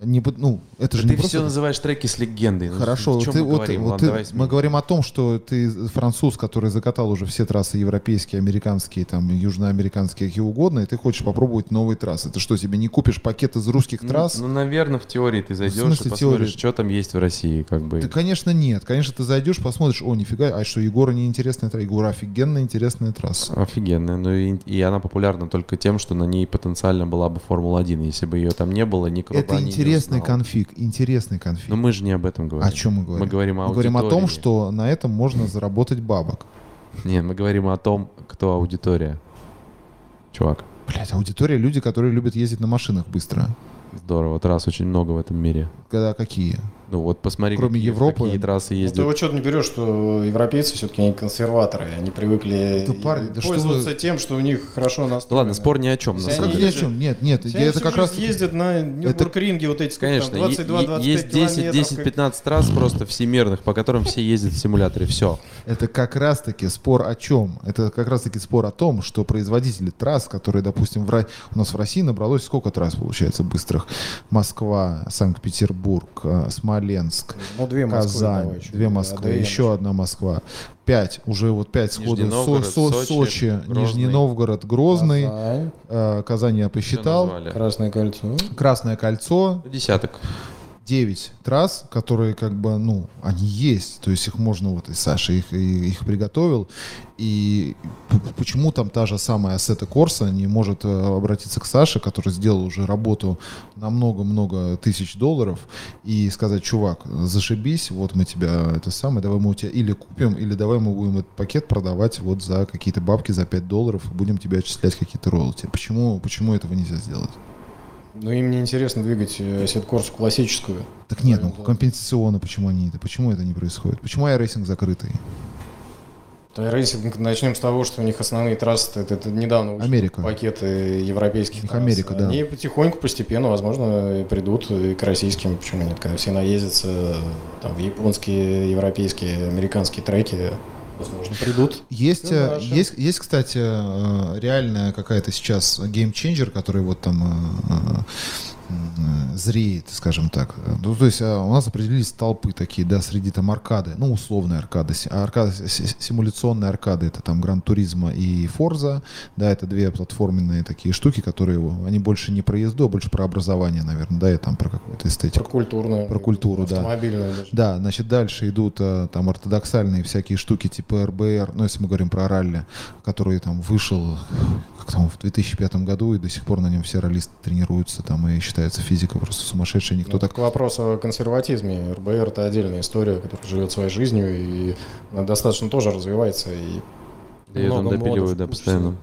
[SPEAKER 3] Не, под- ну, это же
[SPEAKER 1] ты
[SPEAKER 3] не
[SPEAKER 1] все
[SPEAKER 3] просто...
[SPEAKER 1] называешь треки с легендой. Ну,
[SPEAKER 3] Хорошо, ты,
[SPEAKER 1] мы
[SPEAKER 3] вот,
[SPEAKER 1] говорим?
[SPEAKER 3] вот
[SPEAKER 1] Ладно,
[SPEAKER 3] ты- мы говорим о том, что ты француз, который закатал уже все трассы европейские, американские, там, южноамериканские, какие угодно, и ты хочешь попробовать новые трассы. Ты что, себе не купишь пакет из русских
[SPEAKER 1] Ну,
[SPEAKER 3] трасс?
[SPEAKER 1] Ну, наверное, в теории ты зайдешь
[SPEAKER 3] смысле
[SPEAKER 1] и посмотришь,
[SPEAKER 3] теории?
[SPEAKER 1] что там есть в России, как бы.
[SPEAKER 3] Да, конечно, нет. Конечно, ты зайдешь, посмотришь, о, нифига, а что, Егора неинтересная трасса? Егора офигенно интересная трасса.
[SPEAKER 1] Офигенная. Ну и, и она популярна только тем, что на ней потенциально была бы Формула-1. Если бы ее там не было, никто бы
[SPEAKER 3] Это интересный конфиг, интересный конфиг.
[SPEAKER 1] Но мы же не об этом говорим.
[SPEAKER 3] О чем мы говорим?
[SPEAKER 1] Мы говорим о
[SPEAKER 3] Мы говорим о том, что на этом можно заработать бабок.
[SPEAKER 1] Нет, мы говорим о том, кто аудитория. Чувак,
[SPEAKER 3] Блять, аудитория люди, которые любят ездить на машинах быстро.
[SPEAKER 1] здорово. Трасс очень много в этом мире.
[SPEAKER 3] Когда какие?
[SPEAKER 1] Ну вот посмотри,
[SPEAKER 3] Кроме
[SPEAKER 1] какие,
[SPEAKER 3] Европы,
[SPEAKER 1] какие трассы
[SPEAKER 2] Ну, Ты
[SPEAKER 1] ездят.
[SPEAKER 2] что-то не берешь, что европейцы все-таки они консерваторы, они привыкли
[SPEAKER 3] Да, парни, да что
[SPEAKER 2] пользоваться
[SPEAKER 3] вы-
[SPEAKER 2] тем, что у них хорошо настроено.
[SPEAKER 1] ладно, спор ни о чем. На
[SPEAKER 2] Все
[SPEAKER 3] Как
[SPEAKER 1] самом
[SPEAKER 2] они
[SPEAKER 3] ни о
[SPEAKER 1] деле.
[SPEAKER 2] ездят-
[SPEAKER 3] чем? Нет, нет,
[SPEAKER 2] Все
[SPEAKER 3] я это как раз...
[SPEAKER 2] ездят на Нюрнбургринге, вот эти
[SPEAKER 1] Конечно,
[SPEAKER 2] там,
[SPEAKER 1] е-
[SPEAKER 2] 22-25
[SPEAKER 1] е- есть 10
[SPEAKER 2] километров.
[SPEAKER 1] 10-15 трасс просто всемирных, по которым все ездят в симуляторе. Все.
[SPEAKER 3] Это как раз-таки спор о чем? Это как раз-таки спор о том, что производители трасс, которые, допустим, в у нас в России набралось сколько трасс, получается, быстрых? Москва, Санкт-Петербург, э, Смоленск,
[SPEAKER 2] Ну, две Москвы
[SPEAKER 3] Казань,
[SPEAKER 2] давай
[SPEAKER 3] две Москвы,
[SPEAKER 2] АДМ
[SPEAKER 3] еще одна Москва. Пять, уже вот пять сходу.
[SPEAKER 1] Нижний Новгород,
[SPEAKER 3] Со- Со-
[SPEAKER 1] Сочи,
[SPEAKER 3] Сочи,
[SPEAKER 1] Грозный.
[SPEAKER 3] Нижний Новгород, Грозный,
[SPEAKER 2] Казань,
[SPEAKER 3] э, Казань я посчитал.
[SPEAKER 2] Красное кольцо.
[SPEAKER 3] Красное кольцо,
[SPEAKER 1] Десяток.
[SPEAKER 3] 9 трасс, которые как бы, ну, они есть, то есть их можно, вот и Саша их, и- их приготовил, и почему там та же самая Assetto Corsa не может э, обратиться к Саше, который сделал уже работу на много-много тысяч долларов, и сказать, чувак, зашибись, вот мы тебя это самое, давай мы у тебя или купим, или давай мы будем этот пакет продавать вот за какие-то бабки, за 5 долларов, и будем тебе отчислять какие-то роялти. Почему, почему этого нельзя сделать?
[SPEAKER 2] Ну, им не интересно двигать э, Assetto Corsa классическую.
[SPEAKER 3] Так нет, ну компенсационно почему они это, почему это не происходит? Почему iRacing закрытый?
[SPEAKER 2] iRacing начнем с того, что у них основные трассы это, это недавно
[SPEAKER 3] Америка.
[SPEAKER 2] пакеты европейских трасс.
[SPEAKER 3] Америка, да.
[SPEAKER 2] Они потихоньку, постепенно, возможно, придут и к российским. Почему нет? Когда все наездятся там, в японские, европейские, американские треки, возможно, придут.
[SPEAKER 3] Есть,
[SPEAKER 2] Всё
[SPEAKER 3] э, есть, есть, кстати, э, реальная какая-то сейчас game changer, который вот там э, зреет, скажем так. Ну, то есть э, у нас определились толпы такие, да, среди там аркады, ну, условные аркады, а аркады, си- симуляционные аркады, это там Гран Туризма и Форза, да, это две платформенные такие штуки, которые, они больше не про езду, а больше про образование, наверное, да, и там про какую-то
[SPEAKER 2] Про
[SPEAKER 3] эстетику.
[SPEAKER 2] культурную.
[SPEAKER 3] Про культуру, да.
[SPEAKER 2] Даже.
[SPEAKER 3] Да, значит, дальше идут э, там ортодоксальные всякие штуки типа РБР, ну, если мы говорим про ралли, который там вышел как там, в 2005 году, и до сих пор на нем все раллисты тренируются, там, и считается физика просто сумасшедшая, никто
[SPEAKER 2] Ну,
[SPEAKER 3] так...
[SPEAKER 2] к вопросу о консерватизме. РБР это отдельная история, которая живет своей жизнью и она достаточно тоже развивается. И
[SPEAKER 1] И это
[SPEAKER 2] много
[SPEAKER 1] допиливают,
[SPEAKER 2] модов
[SPEAKER 1] да, постоянно.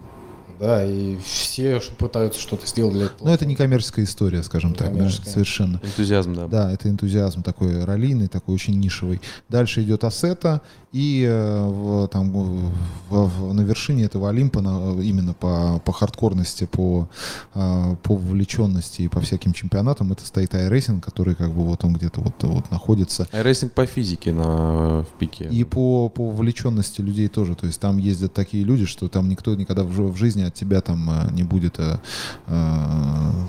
[SPEAKER 2] Да, и все пытаются что-то сделать для этого.
[SPEAKER 3] Ну, это не коммерческая история, скажем так, да, совершенно.
[SPEAKER 1] Энтузиазм, да.
[SPEAKER 3] Да, это энтузиазм такой раллийный, такой очень нишевый. Дальше идет Ассета, и э, в, там, в- в- на вершине этого Олимпа, на- именно по, по хардкорности, по, э, по вовлеченности и по всяким чемпионатам, это стоит iRacing, который как бы вот он где-то вот, вот находится.
[SPEAKER 1] iRacing по физике на, в пике.
[SPEAKER 3] И по, по вовлеченности людей тоже. То есть там ездят такие люди, что там никто никогда в, в жизни от тебя там э, не будет э, э,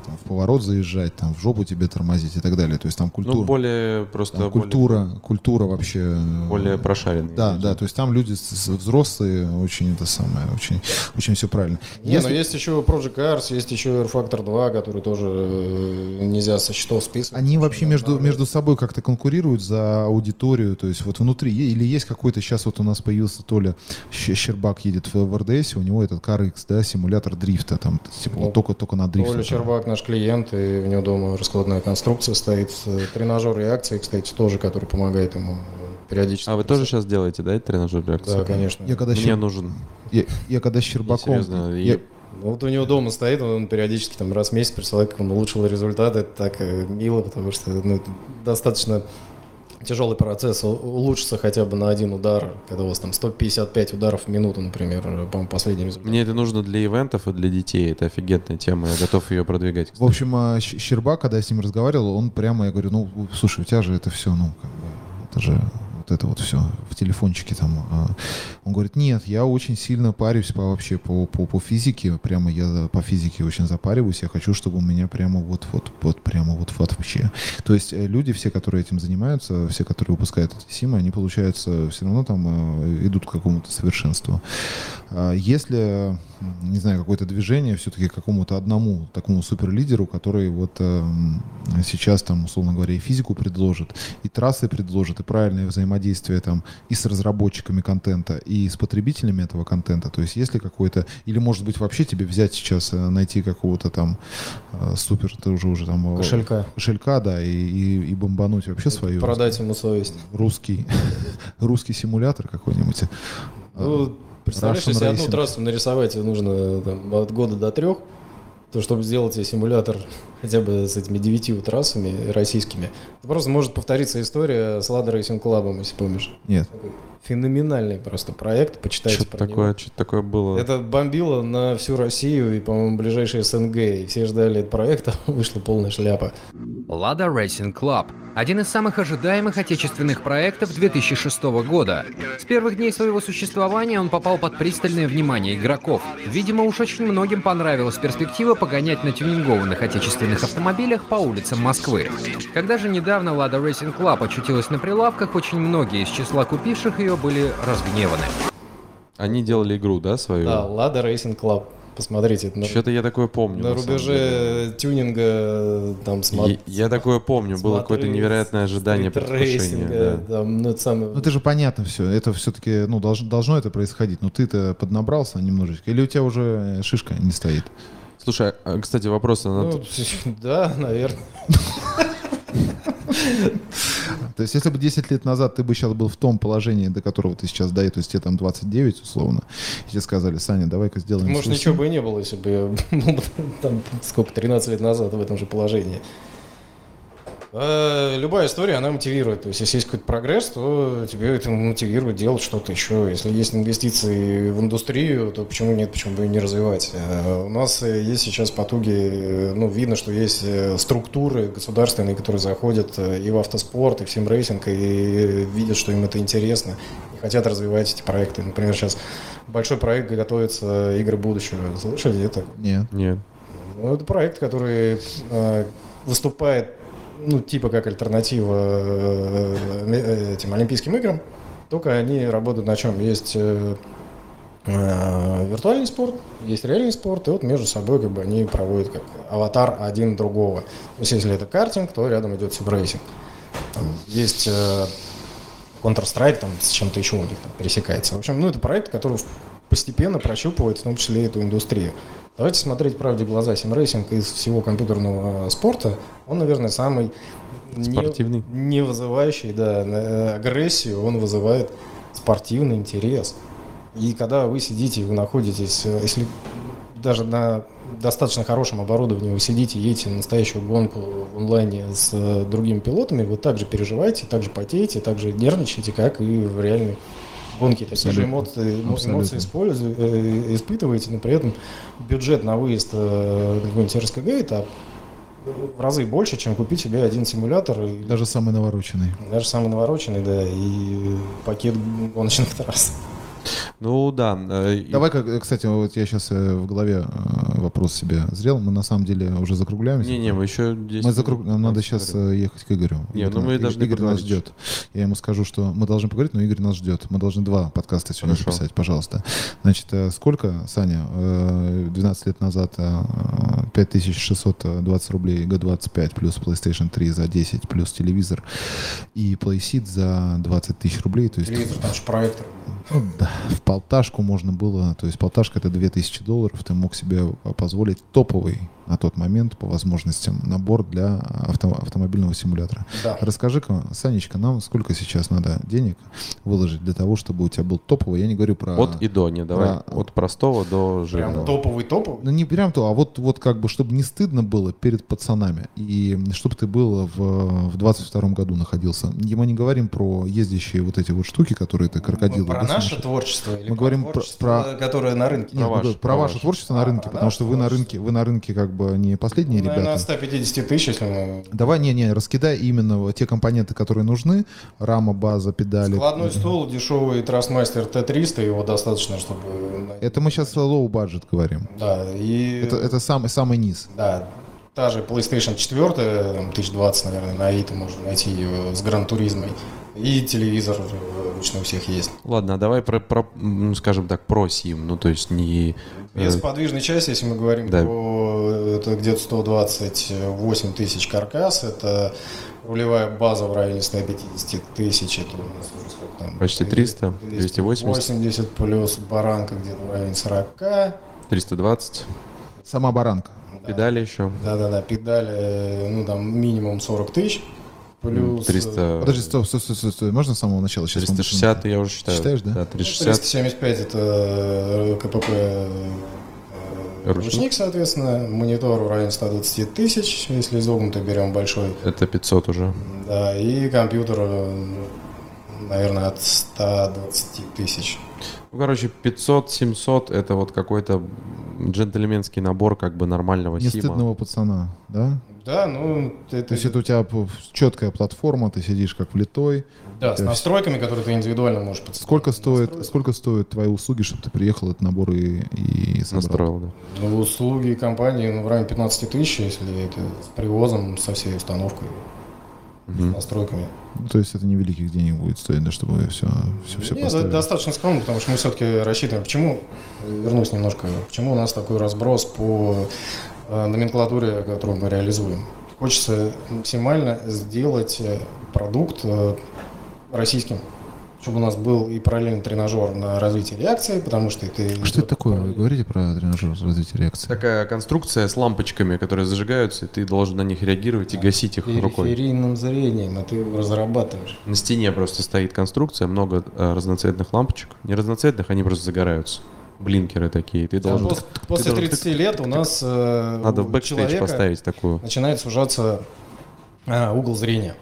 [SPEAKER 3] там, в поворот заезжать, там в жопу тебе тормозить и так далее. То есть там культура.
[SPEAKER 1] Ну, более просто...
[SPEAKER 3] Там
[SPEAKER 1] более-
[SPEAKER 3] культура, культура вообще. э,
[SPEAKER 1] Более прошаренный.
[SPEAKER 3] Да, да, то есть там люди взрослые, очень это самое, очень, очень все правильно.
[SPEAKER 2] Не,
[SPEAKER 3] Если-
[SPEAKER 2] но есть еще Project Cars, есть еще Air Factor 2, который тоже э, нельзя со счетов списывать.
[SPEAKER 3] Они вообще между, между собой как-то конкурируют за аудиторию, то есть вот внутри, или есть какой-то, сейчас вот у нас появился Толя Щ- Щербак едет в, в РДС, у него этот CarX, да, симулятор дрифта, там, типа,
[SPEAKER 2] Ну,
[SPEAKER 3] только, только на дрифте.
[SPEAKER 2] Оля. Чербак наш клиент, и у него дома раскладная конструкция стоит, э, тренажер реакции, кстати, тоже, который помогает ему периодически.
[SPEAKER 1] А вы тоже сейчас делаете, да, этот тренажер реакции?
[SPEAKER 2] Да, конечно.
[SPEAKER 3] Я когда,
[SPEAKER 1] Мне
[SPEAKER 3] Щер-
[SPEAKER 1] нужен.
[SPEAKER 3] я, я когда Щербаком...
[SPEAKER 1] серьезно,
[SPEAKER 3] я-
[SPEAKER 1] и-
[SPEAKER 2] Ну, Вот у него дома стоит, он периодически там раз в месяц присылает, как он улучшил результат. Это так э, мило, потому что ну, это достаточно тяжелый процесс улучшится хотя бы на один удар, когда у вас там 155 ударов в минуту, например, по-моему, последний результат.
[SPEAKER 1] Мне это нужно для ивентов и для детей. Это офигенная тема. Я готов ее продвигать.
[SPEAKER 3] В общем, а, Щ- Щербак, когда я с ним разговаривал, он прямо, я говорю, ну, слушай, у тебя же это все, ну, как бы, это же вот это вот все в телефончике там. а». Он говорит, нет, я очень сильно парюсь по вообще по, по, по физике, прямо я по физике очень запариваюсь, я хочу, чтобы у меня прямо вот, вот, вот, прямо вот, вообще. То есть э, люди, все, которые этим занимаются, все, которые выпускают эти симы, они, получается, все равно там э, идут к какому-то совершенству. А Если, не знаю, какое-то движение все-таки какому-то одному такому суперлидеру, который вот эм, сейчас там, условно говоря, и физику предложит, и трассы предложит, и правильное взаимодействие там и с разработчиками контента, и с потребителями этого контента. То есть если какой-то, или может быть вообще тебе взять сейчас, э, найти какого-то там э, супер, ты уже уже там... э,
[SPEAKER 2] Кошелька.
[SPEAKER 3] Кошелька, да, и, и, и бомбануть вообще свою
[SPEAKER 2] Продать ему совесть.
[SPEAKER 3] русский, (laughs) русский симулятор какой-нибудь.
[SPEAKER 2] Ну, представляешь,
[SPEAKER 3] Russian
[SPEAKER 2] если одну
[SPEAKER 3] Racing.
[SPEAKER 2] трассу нарисовать нужно там, от года до трех, то чтобы сделать себе симулятор (laughs) хотя бы с этими девятью трассами российскими, то просто может повториться история с Lada Racing Club, если помнишь.
[SPEAKER 3] Нет.
[SPEAKER 2] Такой Феноменальный просто проект, почитайте
[SPEAKER 1] Что-то
[SPEAKER 2] про
[SPEAKER 1] такое,
[SPEAKER 2] него.
[SPEAKER 1] что такое было.
[SPEAKER 2] Это бомбило на всю Россию и, по-моему, ближайшие СНГ. И все ждали этот проект, а (laughs) вышла полная шляпа.
[SPEAKER 5] Lada Racing Club – один из самых ожидаемых отечественных проектов 2006 года. С первых дней своего существования он попал под пристальное внимание игроков. Видимо, уж очень многим понравилась перспектива погонять на тюнингованных отечественных автомобилях по улицам Москвы. Когда же недавно Lada Racing Club очутилась на прилавках, очень многие из числа купивших ее были разгневаны.
[SPEAKER 1] Они делали игру, да, свою?
[SPEAKER 2] Да, Lada Racing Club. Посмотрите, это на,
[SPEAKER 1] Что-то я такое помню.
[SPEAKER 2] на
[SPEAKER 1] на
[SPEAKER 2] рубеже тюнинга э, там
[SPEAKER 1] Я,
[SPEAKER 2] смотри.
[SPEAKER 1] я такое помню, было какое-то невероятное ожидание предвкушения. да.
[SPEAKER 2] Там, ну, это самое...
[SPEAKER 3] Ну, это же понятно все. Это все-таки, ну, долж- должно это происходить. Но ты-то поднабрался немножечко. Или у тебя уже шишка не стоит?
[SPEAKER 1] Слушай, а, кстати, вопрос.
[SPEAKER 2] Ну, (laughs) да, наверное. (laughs)
[SPEAKER 3] То есть, если бы 10 лет назад ты бы сейчас был в том положении, до которого ты сейчас даешь, то есть тебе там 29 условно, и тебе сказали, Саня, давай-ка сделаем...
[SPEAKER 2] Может,
[SPEAKER 3] сусу».
[SPEAKER 2] ничего бы и не было, если бы я был бы там, сколько, 13 лет назад в этом же положении. А, Любая история, она мотивирует. То есть, если есть какой-то прогресс, то тебе это мотивирует делать что-то еще. Если есть инвестиции в индустрию, то почему нет, почему бы и не развивать? А У нас э, есть сейчас потуги, э, ну, видно, что есть э, структуры государственные, которые заходят и в автоспорт, и в симрейсинг, и видят, что им это интересно, и хотят развивать эти проекты. Например, сейчас большой проект готовится «Игры будущего». Слышали это?
[SPEAKER 3] Нет.
[SPEAKER 1] Нет.
[SPEAKER 2] Ну, это проект, который выступает, ну, типа как альтернатива э, э, этим Олимпийским играм, только они работают на чем? Есть э, э, виртуальный спорт, есть реальный спорт, и вот между собой как бы они проводят как аватар один другого. То есть если это картинг, то рядом идет симрейсинг. Там есть э, Counter-Strike там с чем-то еще у них там пересекается. В общем, ну, это проект, который постепенно прощупывает в том числе эту индустрию. Давайте смотреть правде в глаза. Симрейсинг из всего компьютерного э, спорта, он, наверное, самый не-
[SPEAKER 1] Спортивный.
[SPEAKER 2] не, вызывающий да, на- агрессию, он вызывает спортивный интерес. И когда вы сидите, вы находитесь, э, если даже на достаточно хорошем оборудовании вы сидите, едете на настоящую гонку в онлайне с э, другими пилотами, вы также переживаете, также потеете, также нервничаете, как и в реальной гонке. Такие же
[SPEAKER 3] Абсолютно.
[SPEAKER 2] эмоции, эмо-
[SPEAKER 3] Абсолютно.
[SPEAKER 2] эмоции использу- э, испытываете, но при этом бюджет на выезд э, на какой-нибудь РСКГ это в разы больше, чем купить себе один симулятор и
[SPEAKER 3] Даже самый навороченный.
[SPEAKER 2] даже самый навороченный, да, и пакет гоночных трасс.
[SPEAKER 1] Ну да. э,
[SPEAKER 3] Давай, как, кстати, вот я сейчас в голове э, вопрос себе зрел. Мы на самом деле уже закругляемся.
[SPEAKER 1] Не-не, мы еще здесь...
[SPEAKER 3] Мы закруг... Нам надо сейчас
[SPEAKER 1] поговорим.
[SPEAKER 3] ехать к Игорю.
[SPEAKER 1] Не,
[SPEAKER 3] Игорь,
[SPEAKER 1] ну мы
[SPEAKER 3] Игорь-
[SPEAKER 1] должны
[SPEAKER 3] Игорь нас ждет. Я ему скажу, что мы должны поговорить, но Игорь нас ждет. Мы должны два подкаста сегодня
[SPEAKER 1] Хорошо.
[SPEAKER 3] записать, пожалуйста. Значит, э, сколько, Саня, э, 12 лет назад э, 5620 рублей G25 плюс PlayStation 3 за 10 плюс телевизор и PlaySeat за 20 тысяч рублей. То есть
[SPEAKER 2] Телевизор, там же проектор.
[SPEAKER 3] ну, да, в полташку можно было, то есть полташка это 2000 долларов, ты мог себе позволить топовый на тот момент по возможностям набор для авто- автомобильного симулятора.
[SPEAKER 2] Да.
[SPEAKER 3] Расскажи-ка, Санечка, нам сколько сейчас надо денег выложить для того, чтобы у тебя был топовый, я не говорю про...
[SPEAKER 1] От и до, не давай.
[SPEAKER 3] про-
[SPEAKER 1] От простого до
[SPEAKER 2] Прям
[SPEAKER 1] жирного.
[SPEAKER 2] топовый топовый.
[SPEAKER 3] Ну, не прям то, а вот, вот как бы, чтобы не стыдно было перед пацанами. И чтобы ты был в, в 22 году находился. И мы не говорим про ездящие вот эти вот штуки, которые ты крокодилы.
[SPEAKER 2] Мы про
[SPEAKER 3] да,
[SPEAKER 2] наше
[SPEAKER 3] Саныч?
[SPEAKER 2] творчество или
[SPEAKER 3] Мы говорим про-
[SPEAKER 2] творчество,
[SPEAKER 3] про-
[SPEAKER 2] которое на рынке?
[SPEAKER 3] Нет,
[SPEAKER 1] Про
[SPEAKER 3] ну,
[SPEAKER 1] ваше,
[SPEAKER 3] про,
[SPEAKER 1] про
[SPEAKER 3] ваше творчество на
[SPEAKER 2] А,
[SPEAKER 3] рынке,
[SPEAKER 2] про
[SPEAKER 3] потому что вы на рынке, вы на рынке как бы не последние
[SPEAKER 2] Наверное,
[SPEAKER 3] ребята.
[SPEAKER 2] от 150 тысяч, если мы...
[SPEAKER 3] Давай, не, не, раскидай именно те компоненты, которые нужны. Рама, база, педали.
[SPEAKER 2] Складной стол, дешевый Trustmaster T300, его достаточно, чтобы... на-
[SPEAKER 3] Это мы сейчас low budget говорим.
[SPEAKER 2] Да, и...
[SPEAKER 3] Это, это самый, самый низ.
[SPEAKER 2] Да, та же PlayStation 4, там, 1020, наверное, на Авито можно найти ее с Гран Туризмой. И телевизор обычно у всех есть.
[SPEAKER 1] Ладно, а давай про, про, скажем так, про сим. Ну, то есть не... э,
[SPEAKER 2] Без подвижной части, если мы говорим
[SPEAKER 1] Да.
[SPEAKER 2] про это где-то 128 тысяч каркас, это рулевая база в районе 150 тысяч, это у нас уже сколько там?
[SPEAKER 1] Почти 300, 280.
[SPEAKER 2] 80 плюс баранка где-то в районе 40.
[SPEAKER 1] 320.
[SPEAKER 3] Сама баранка.
[SPEAKER 1] Педали еще.
[SPEAKER 2] Да-да-да, педали, э, ну там минимум 40 тысяч. Плюс...
[SPEAKER 1] 300...
[SPEAKER 3] Подожди, стоп, стоп, стоп, стоп, стоп. Можно с самого начала? Сейчас мы
[SPEAKER 1] 360 я уже считаю.
[SPEAKER 3] Считаешь, да?
[SPEAKER 1] Да,
[SPEAKER 2] Ну,
[SPEAKER 1] 360.
[SPEAKER 2] 375 это э, КПП э,
[SPEAKER 1] Ручник.
[SPEAKER 2] ручник, соответственно. Монитор в районе 120 тысяч, если изогнутый берем большой.
[SPEAKER 1] Это 500 уже.
[SPEAKER 2] Да, и компьютер, э, наверное, от 120 тысяч.
[SPEAKER 1] Ну, короче, 500-700 это вот какой-то джентльменский набор как бы нормального
[SPEAKER 3] Не
[SPEAKER 1] сима.
[SPEAKER 3] стыдного пацана, да?
[SPEAKER 2] Да, ну, это,
[SPEAKER 3] То есть это у тебя четкая платформа, ты сидишь как влитой.
[SPEAKER 2] да, с настройками, которые ты индивидуально можешь подстроить.
[SPEAKER 3] Сколько стоит,
[SPEAKER 2] Настроить.
[SPEAKER 3] сколько стоят твои услуги, чтобы ты приехал этот набор и, и собрал?
[SPEAKER 1] Настроил, да.
[SPEAKER 2] Ну, услуги компании ну, в районе 15 тысяч, если это с привозом, со всей установкой. с настройками.
[SPEAKER 3] Ну, то есть это невеликих денег будет стоить, да, чтобы все, все, все
[SPEAKER 2] Нет,
[SPEAKER 3] поставили.
[SPEAKER 2] это достаточно скромно, потому что мы все-таки рассчитываем. Почему, вернусь немножко, почему у нас такой разброс по номенклатуре, которую мы реализуем? Хочется максимально сделать э, продукт э, российским, чтобы у нас был и параллельный тренажер на развитие реакции, потому что это...
[SPEAKER 3] Что это такое? Вы говорите про тренажер развития реакции?
[SPEAKER 1] Такая конструкция с лампочками, которые зажигаются, и ты должен на них реагировать и гасить их рукой.
[SPEAKER 2] Периферийным зрением, а ты разрабатываешь.
[SPEAKER 1] На стене просто стоит конструкция, много э, разноцветных лампочек. Не разноцветных, они просто загораются. Блинкеры такие. Ты должен...
[SPEAKER 2] Пос- После
[SPEAKER 1] должен
[SPEAKER 2] 30 лет у нас э,
[SPEAKER 1] Надо
[SPEAKER 2] у
[SPEAKER 1] в
[SPEAKER 2] человека
[SPEAKER 1] поставить такую.
[SPEAKER 2] начинает сужаться а, угол зрения.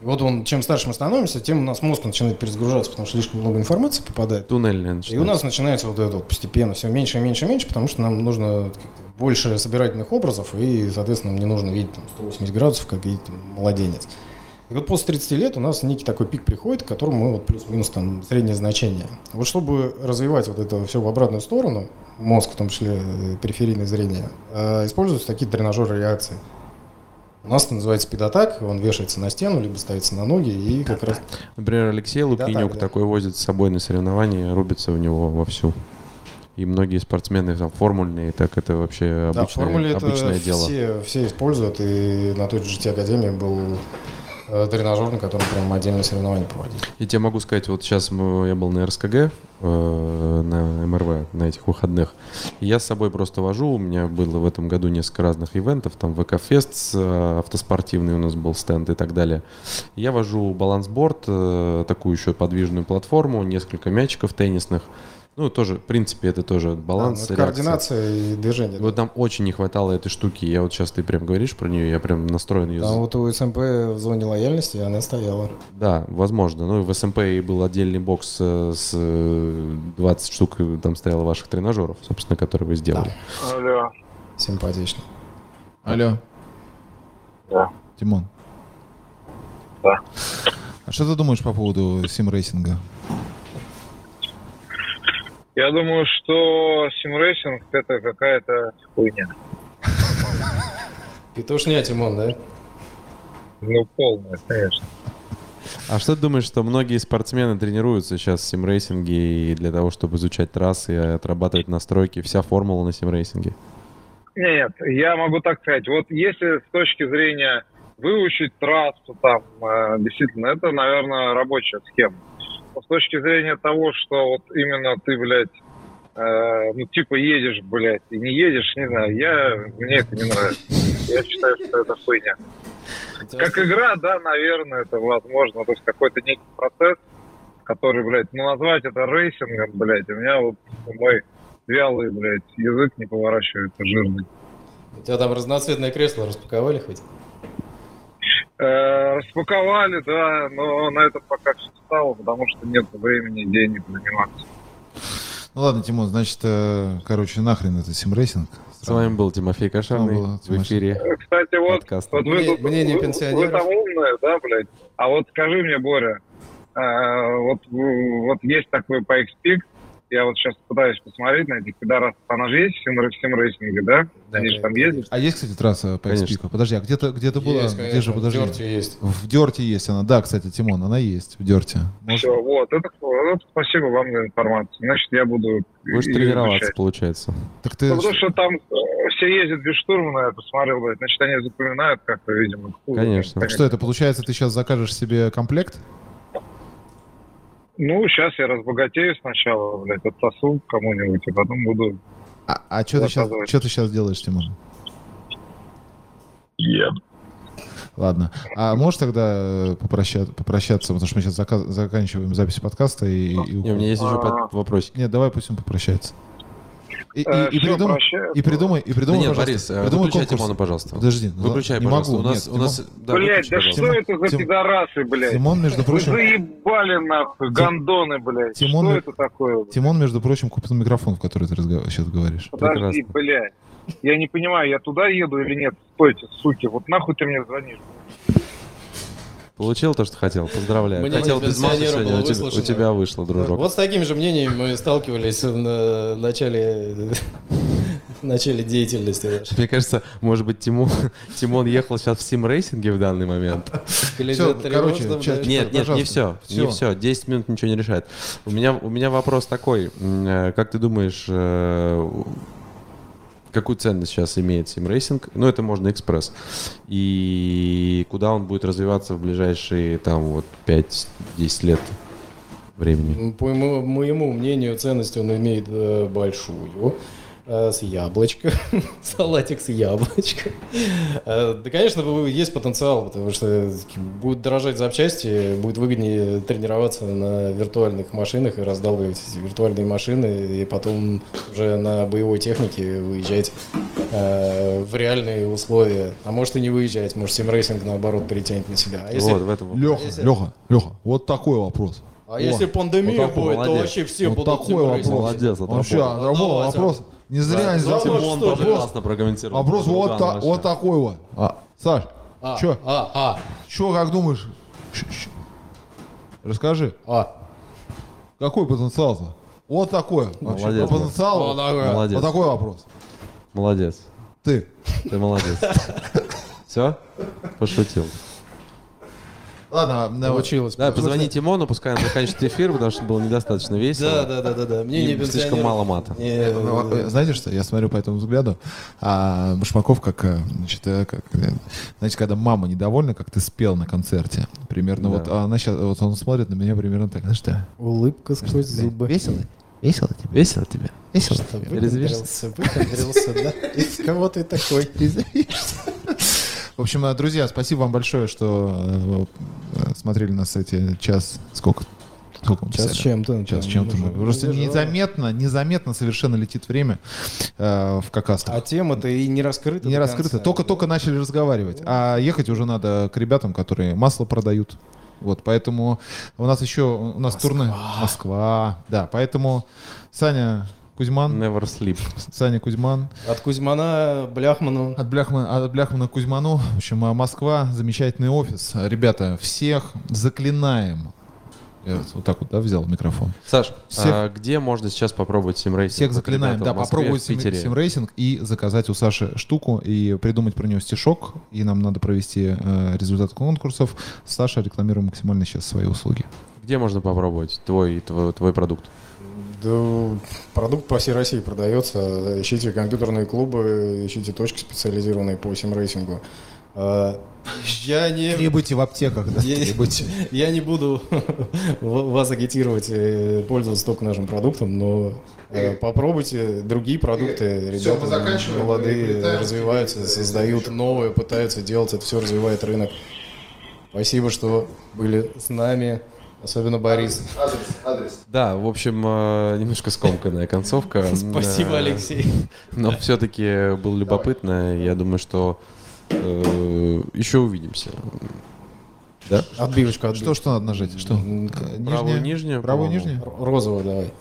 [SPEAKER 2] И вот он, чем старше мы становимся, тем у нас мозг начинает перезагружаться, потому что слишком много информации попадает.
[SPEAKER 1] Туннельная
[SPEAKER 2] И у
[SPEAKER 1] начинается.
[SPEAKER 2] нас начинается вот это вот постепенно все меньше и меньше и меньше, потому что нам нужно больше собирательных образов, и, соответственно, нам не нужно видеть там, 180 градусов, как видит там, младенец. И вот после 30 лет у нас некий такой пик приходит, к которому мы вот плюс-минус там среднее значение. Вот чтобы развивать вот это все в обратную сторону, мозг, в том числе э, периферийное зрение, э, используются такие тренажеры реакции. У нас это называется педатак, он вешается на стену, либо ставится на ноги, и как раз...
[SPEAKER 1] Например, Алексей
[SPEAKER 2] Да,
[SPEAKER 1] Лукинюк
[SPEAKER 2] да.
[SPEAKER 1] такой возит с собой на соревнования, рубится в него вовсю. И многие спортсмены там формульные, так это вообще
[SPEAKER 2] Да, в
[SPEAKER 1] обычное,
[SPEAKER 2] это
[SPEAKER 1] обычное дело.
[SPEAKER 2] все, все используют, и на той же GT Академии был тренажер, на котором прям отдельные соревнования проводили.
[SPEAKER 1] Я тебе могу сказать, вот сейчас я был на РСКГ, э, на МРВ, на этих выходных. И я с собой просто вожу. У меня было в этом году несколько разных ивентов. Там ВК-фест э, автоспортивный у нас был стенд и так далее. Я вожу балансборд, э, такую еще подвижную платформу, несколько мячиков теннисных. Ну, тоже, в принципе, это тоже баланс,
[SPEAKER 2] Да, ну, координация и движение.
[SPEAKER 1] Вот нам очень не хватало этой штуки. Я вот сейчас ты прям говоришь про нее, я прям настроен ее.
[SPEAKER 2] Там вот у СМП в зоне лояльности она стояла.
[SPEAKER 1] Да, возможно. Ну, и в СМП и был отдельный бокс э, с э, 20 штук, э, там стояло ваших тренажеров, собственно, которые вы сделали.
[SPEAKER 6] Алло.
[SPEAKER 2] Симпатично.
[SPEAKER 3] Алло.
[SPEAKER 6] Да.
[SPEAKER 3] Тимон.
[SPEAKER 6] Да.
[SPEAKER 3] А что ты думаешь по поводу симрейсинга?
[SPEAKER 6] Я думаю, что симрейсинг это какая-то хуйня.
[SPEAKER 2] Петушня, Тимон, да?
[SPEAKER 6] Ну, полная, конечно.
[SPEAKER 1] А что ты думаешь, что многие спортсмены тренируются сейчас в симрейсинге и для того, чтобы изучать трассы и отрабатывать настройки, вся формула на симрейсинге?
[SPEAKER 6] Нет, я могу так сказать. Вот если с точки зрения выучить трассу, там, э, действительно, это, наверное, рабочая схема. С точки зрения того, что вот именно ты, блядь, э, ну, типа едешь, блядь, и не едешь, не знаю, я, мне это не нравится. Я считаю, что это хуйня. Как игра, да, наверное, это возможно. То есть какой-то некий процесс, который, блядь, ну назвать это racing ом, блядь, у меня вот мой вялый, блядь, язык не поворачивается жирный.
[SPEAKER 2] У тебя там разноцветное кресло распаковали хоть?
[SPEAKER 6] Э, распаковали, да, но на этом пока все стало, потому что нет времени, денег заниматься.
[SPEAKER 3] Ну ладно, Тимон, значит, э, короче, нахрен это симрейсинг.
[SPEAKER 1] С вами был Тимофей Кошарный
[SPEAKER 3] Ну, было,
[SPEAKER 1] в эфире
[SPEAKER 6] Э, Кстати, вот,
[SPEAKER 1] подкаста.
[SPEAKER 6] вот вы, тут-
[SPEAKER 2] мнение
[SPEAKER 6] вы-
[SPEAKER 2] пенсионеров.
[SPEAKER 6] вы там умные, да, блядь? А вот скажи мне, Боря, э, вот, вот есть такой XP, я вот сейчас пытаюсь посмотреть на этих пидорасов. Она же есть в сим- в симрейсинге, да?
[SPEAKER 2] Да,
[SPEAKER 6] Они же там ездят.
[SPEAKER 3] А есть, кстати, трасса по. XP? Подожди, а где-то где было?
[SPEAKER 2] Есть,
[SPEAKER 3] где же,
[SPEAKER 2] в
[SPEAKER 3] подожди.
[SPEAKER 2] DiRT е есть.
[SPEAKER 3] В DiRT е есть она. Да, кстати, Тимон, она есть в DiRT е. Может,
[SPEAKER 6] Все, вот, это, вот, спасибо вам за информацию. Значит, я буду
[SPEAKER 1] Будешь тренироваться,
[SPEAKER 6] изучать.
[SPEAKER 1] получается.
[SPEAKER 3] Так ты...
[SPEAKER 6] Ну, потому что там э, все ездят без штурмана, я посмотрел, значит, они запоминают как-то, видимо.
[SPEAKER 1] Конечно.
[SPEAKER 3] Так что это, получается, ты сейчас закажешь себе комплект?
[SPEAKER 6] Ну, сейчас я разбогатею сначала, блядь, отсосу кому-нибудь, и потом буду...
[SPEAKER 3] А, а что ты, сейчас, что ты сейчас делаешь, Тимон?
[SPEAKER 6] Ем.
[SPEAKER 3] Ладно. А можешь тогда э, попрощаться, попрощаться потому что мы сейчас зака- заканчиваем запись подкаста и... и
[SPEAKER 1] Не, у меня есть еще
[SPEAKER 6] А.
[SPEAKER 1] вопросик.
[SPEAKER 3] Нет, давай пусть он попрощается. И, и-
[SPEAKER 6] Э,
[SPEAKER 3] и
[SPEAKER 6] всё,
[SPEAKER 3] придумай,
[SPEAKER 6] прощаю.
[SPEAKER 3] и придумай, и
[SPEAKER 1] Да нет,
[SPEAKER 3] пожалуйста,
[SPEAKER 1] Борис, э,
[SPEAKER 3] придумай
[SPEAKER 1] выключай
[SPEAKER 3] конкурс.
[SPEAKER 1] Тимона, пожалуйста.
[SPEAKER 3] Подожди, ну,
[SPEAKER 1] Выключай,
[SPEAKER 3] не
[SPEAKER 1] пожалуйста.
[SPEAKER 3] могу.
[SPEAKER 1] У нас,
[SPEAKER 3] Нет,
[SPEAKER 1] у нас, да,
[SPEAKER 6] Блядь,
[SPEAKER 1] выключи,
[SPEAKER 6] да
[SPEAKER 1] пожалуйста.
[SPEAKER 6] что это за
[SPEAKER 3] Тим-
[SPEAKER 6] пидорасы, блядь?
[SPEAKER 3] Тимон, между
[SPEAKER 6] Вы
[SPEAKER 3] прочим,
[SPEAKER 6] заебали, нахуй, гондоны, блядь.
[SPEAKER 3] Тимон-
[SPEAKER 6] Что это такое? блядь?
[SPEAKER 3] Тимон, между прочим, купил микрофон, в который ты разгов- сейчас говоришь.
[SPEAKER 6] Подожди,
[SPEAKER 1] прекрасно.
[SPEAKER 6] блядь. Я не понимаю, я туда еду или нет? Стойте, суки, вот нахуй ты мне звонишь?
[SPEAKER 1] Получил то, что хотел? Поздравляю.
[SPEAKER 2] Мнение
[SPEAKER 1] хотел без
[SPEAKER 2] пенсионера
[SPEAKER 1] сегодня,
[SPEAKER 2] было
[SPEAKER 1] у тебя, у тебя вышло, дружок.
[SPEAKER 2] Вот с такими же мнениями мы сталкивались в на- начале в начале деятельности нашей.
[SPEAKER 1] Мне кажется, может быть, Тимон, Тимон ехал сейчас в сим-рейсинге в данный момент.
[SPEAKER 3] Всё, короче, чат-
[SPEAKER 2] да.
[SPEAKER 1] Нет, нет, не все,
[SPEAKER 3] Всё.
[SPEAKER 1] не все. 10 минут ничего не решает. У меня, у меня вопрос такой. Э, Как ты думаешь, э, какую ценность сейчас имеет симрейсинг? Ну, это можно экспресс. И куда он будет развиваться в ближайшие там вот 5-10 лет времени?
[SPEAKER 2] По моему, моему мнению, ценность он имеет э, большую. Э, С яблочко. (laughs) Салатик с яблочко. Э, Да, конечно, есть потенциал, потому что будет дорожать запчасти, будет выгоднее тренироваться на виртуальных машинах и раздалбливать эти виртуальные машины, и потом уже на боевой технике выезжать э, в реальные условия. А может и не выезжать, может симрейсинг наоборот перетянет на себя. А если,
[SPEAKER 1] Вот, в этом.
[SPEAKER 3] Леха, Леха, Леха, вот такой вопрос.
[SPEAKER 2] а если пандемия
[SPEAKER 1] вот такой
[SPEAKER 2] будет, то
[SPEAKER 1] молодец.
[SPEAKER 2] вообще все
[SPEAKER 3] вот
[SPEAKER 2] будут
[SPEAKER 3] такой вопрос.
[SPEAKER 1] Молодец,
[SPEAKER 3] Вообще,
[SPEAKER 1] отработал.
[SPEAKER 3] отработал
[SPEAKER 2] Давай,
[SPEAKER 3] вопрос. Не зря, не
[SPEAKER 1] тоже
[SPEAKER 2] вопрос.
[SPEAKER 1] классно прокомментировал.
[SPEAKER 3] Вопрос вот, та- вот такой вот. А, Саш,
[SPEAKER 2] А,
[SPEAKER 3] чё?
[SPEAKER 2] А, а,
[SPEAKER 3] чё, как думаешь? Расскажи,
[SPEAKER 2] а.
[SPEAKER 3] какой потенциал-то? Вот такой.
[SPEAKER 1] Молодец,
[SPEAKER 3] по потенциалу.
[SPEAKER 2] Вот такой.
[SPEAKER 1] Молодец.
[SPEAKER 3] Вот такой вопрос.
[SPEAKER 1] Молодец.
[SPEAKER 3] Ты.
[SPEAKER 1] Ты молодец. (laughs) Все? Пошутил.
[SPEAKER 3] Ладно, давай.
[SPEAKER 2] Получилось.
[SPEAKER 1] Да, позвони Тимону, пускай он заканчивает эфир, потому что было недостаточно весело.
[SPEAKER 2] Да, да, да, да, да. Мне не
[SPEAKER 1] слишком мало мата.
[SPEAKER 2] Не,
[SPEAKER 3] Ну, э, Знаете что, я смотрю по этому взгляду, а Башмаков как, э, значит, э, как, э, знаете, когда мама недовольна, как ты спел на концерте, примерно вот а она сейчас, вот он смотрит на меня примерно так, ну что,
[SPEAKER 2] Улыбка сквозь зубы.
[SPEAKER 3] весело? Весело тебе?
[SPEAKER 1] Весело тебе?
[SPEAKER 3] Весело?
[SPEAKER 1] Резвишься?
[SPEAKER 2] Выпендрился, выпендрился, да? Из кого ты такой?
[SPEAKER 3] В общем, э, друзья, спасибо вам большое, что э, э, смотрели нас эти час, сколько? Сколько мы
[SPEAKER 2] Час с
[SPEAKER 3] писали?
[SPEAKER 2] чем-то.
[SPEAKER 3] Час с чем-то. Просто незаметно, незаметно совершенно летит время э, в какастах.
[SPEAKER 2] А тема-то и не раскрыта.
[SPEAKER 3] Не
[SPEAKER 2] конца.
[SPEAKER 3] Только-только начали разговаривать. А ехать уже надо к ребятам, которые масло продают. Вот, поэтому у нас еще, у нас турне Москва. Да, поэтому Саня Кузьман,
[SPEAKER 1] Never sleep.
[SPEAKER 3] Саня Кузьман,
[SPEAKER 2] От Кузьмана Бляхману.
[SPEAKER 3] от Бляхмана, от Бляхмана Кузьману. В общем, а, Москва, замечательный офис. Ребята, всех заклинаем. Я вот так вот, да, взял микрофон.
[SPEAKER 1] Саш,
[SPEAKER 3] Всех-
[SPEAKER 1] а где можно сейчас попробовать симрейсинг?
[SPEAKER 3] Всех заклинаем, да,
[SPEAKER 1] Москве,
[SPEAKER 3] попробовать симрейсинг и заказать у Саши штуку и придумать про него стишок. И нам надо провести э, результат конкурсов. Саша, рекламируем максимально сейчас свои услуги.
[SPEAKER 1] Где можно попробовать твой, твой, твой продукт?
[SPEAKER 2] Да, продукт по всей России продается. Ищите компьютерные клубы, ищите точки специализированные по симрейсингу. А, Я не...
[SPEAKER 3] Требуйте в аптеках, да?
[SPEAKER 2] Я, я не буду (laughs) вас агитировать э, пользоваться только нашим продуктом, но э, попробуйте другие продукты.
[SPEAKER 3] Всё,
[SPEAKER 2] Ребята
[SPEAKER 3] мы заканчиваем,
[SPEAKER 2] молодые развиваются, создают новые, пытаются делать это все, развивает рынок. Спасибо, что были с нами, особенно Борис.
[SPEAKER 1] Да, в общем, э, немножко скомканная концовка. (laughs)
[SPEAKER 2] Спасибо, Алексей.
[SPEAKER 1] Но все-таки было любопытно. Я думаю, что э, еще увидимся. Да?
[SPEAKER 2] Отбивочку,
[SPEAKER 3] Что, что надо нажать? Что? Э,
[SPEAKER 1] Правую
[SPEAKER 3] нижняя?
[SPEAKER 1] нижнюю,
[SPEAKER 3] Правую нижнюю?
[SPEAKER 2] Розовую давай.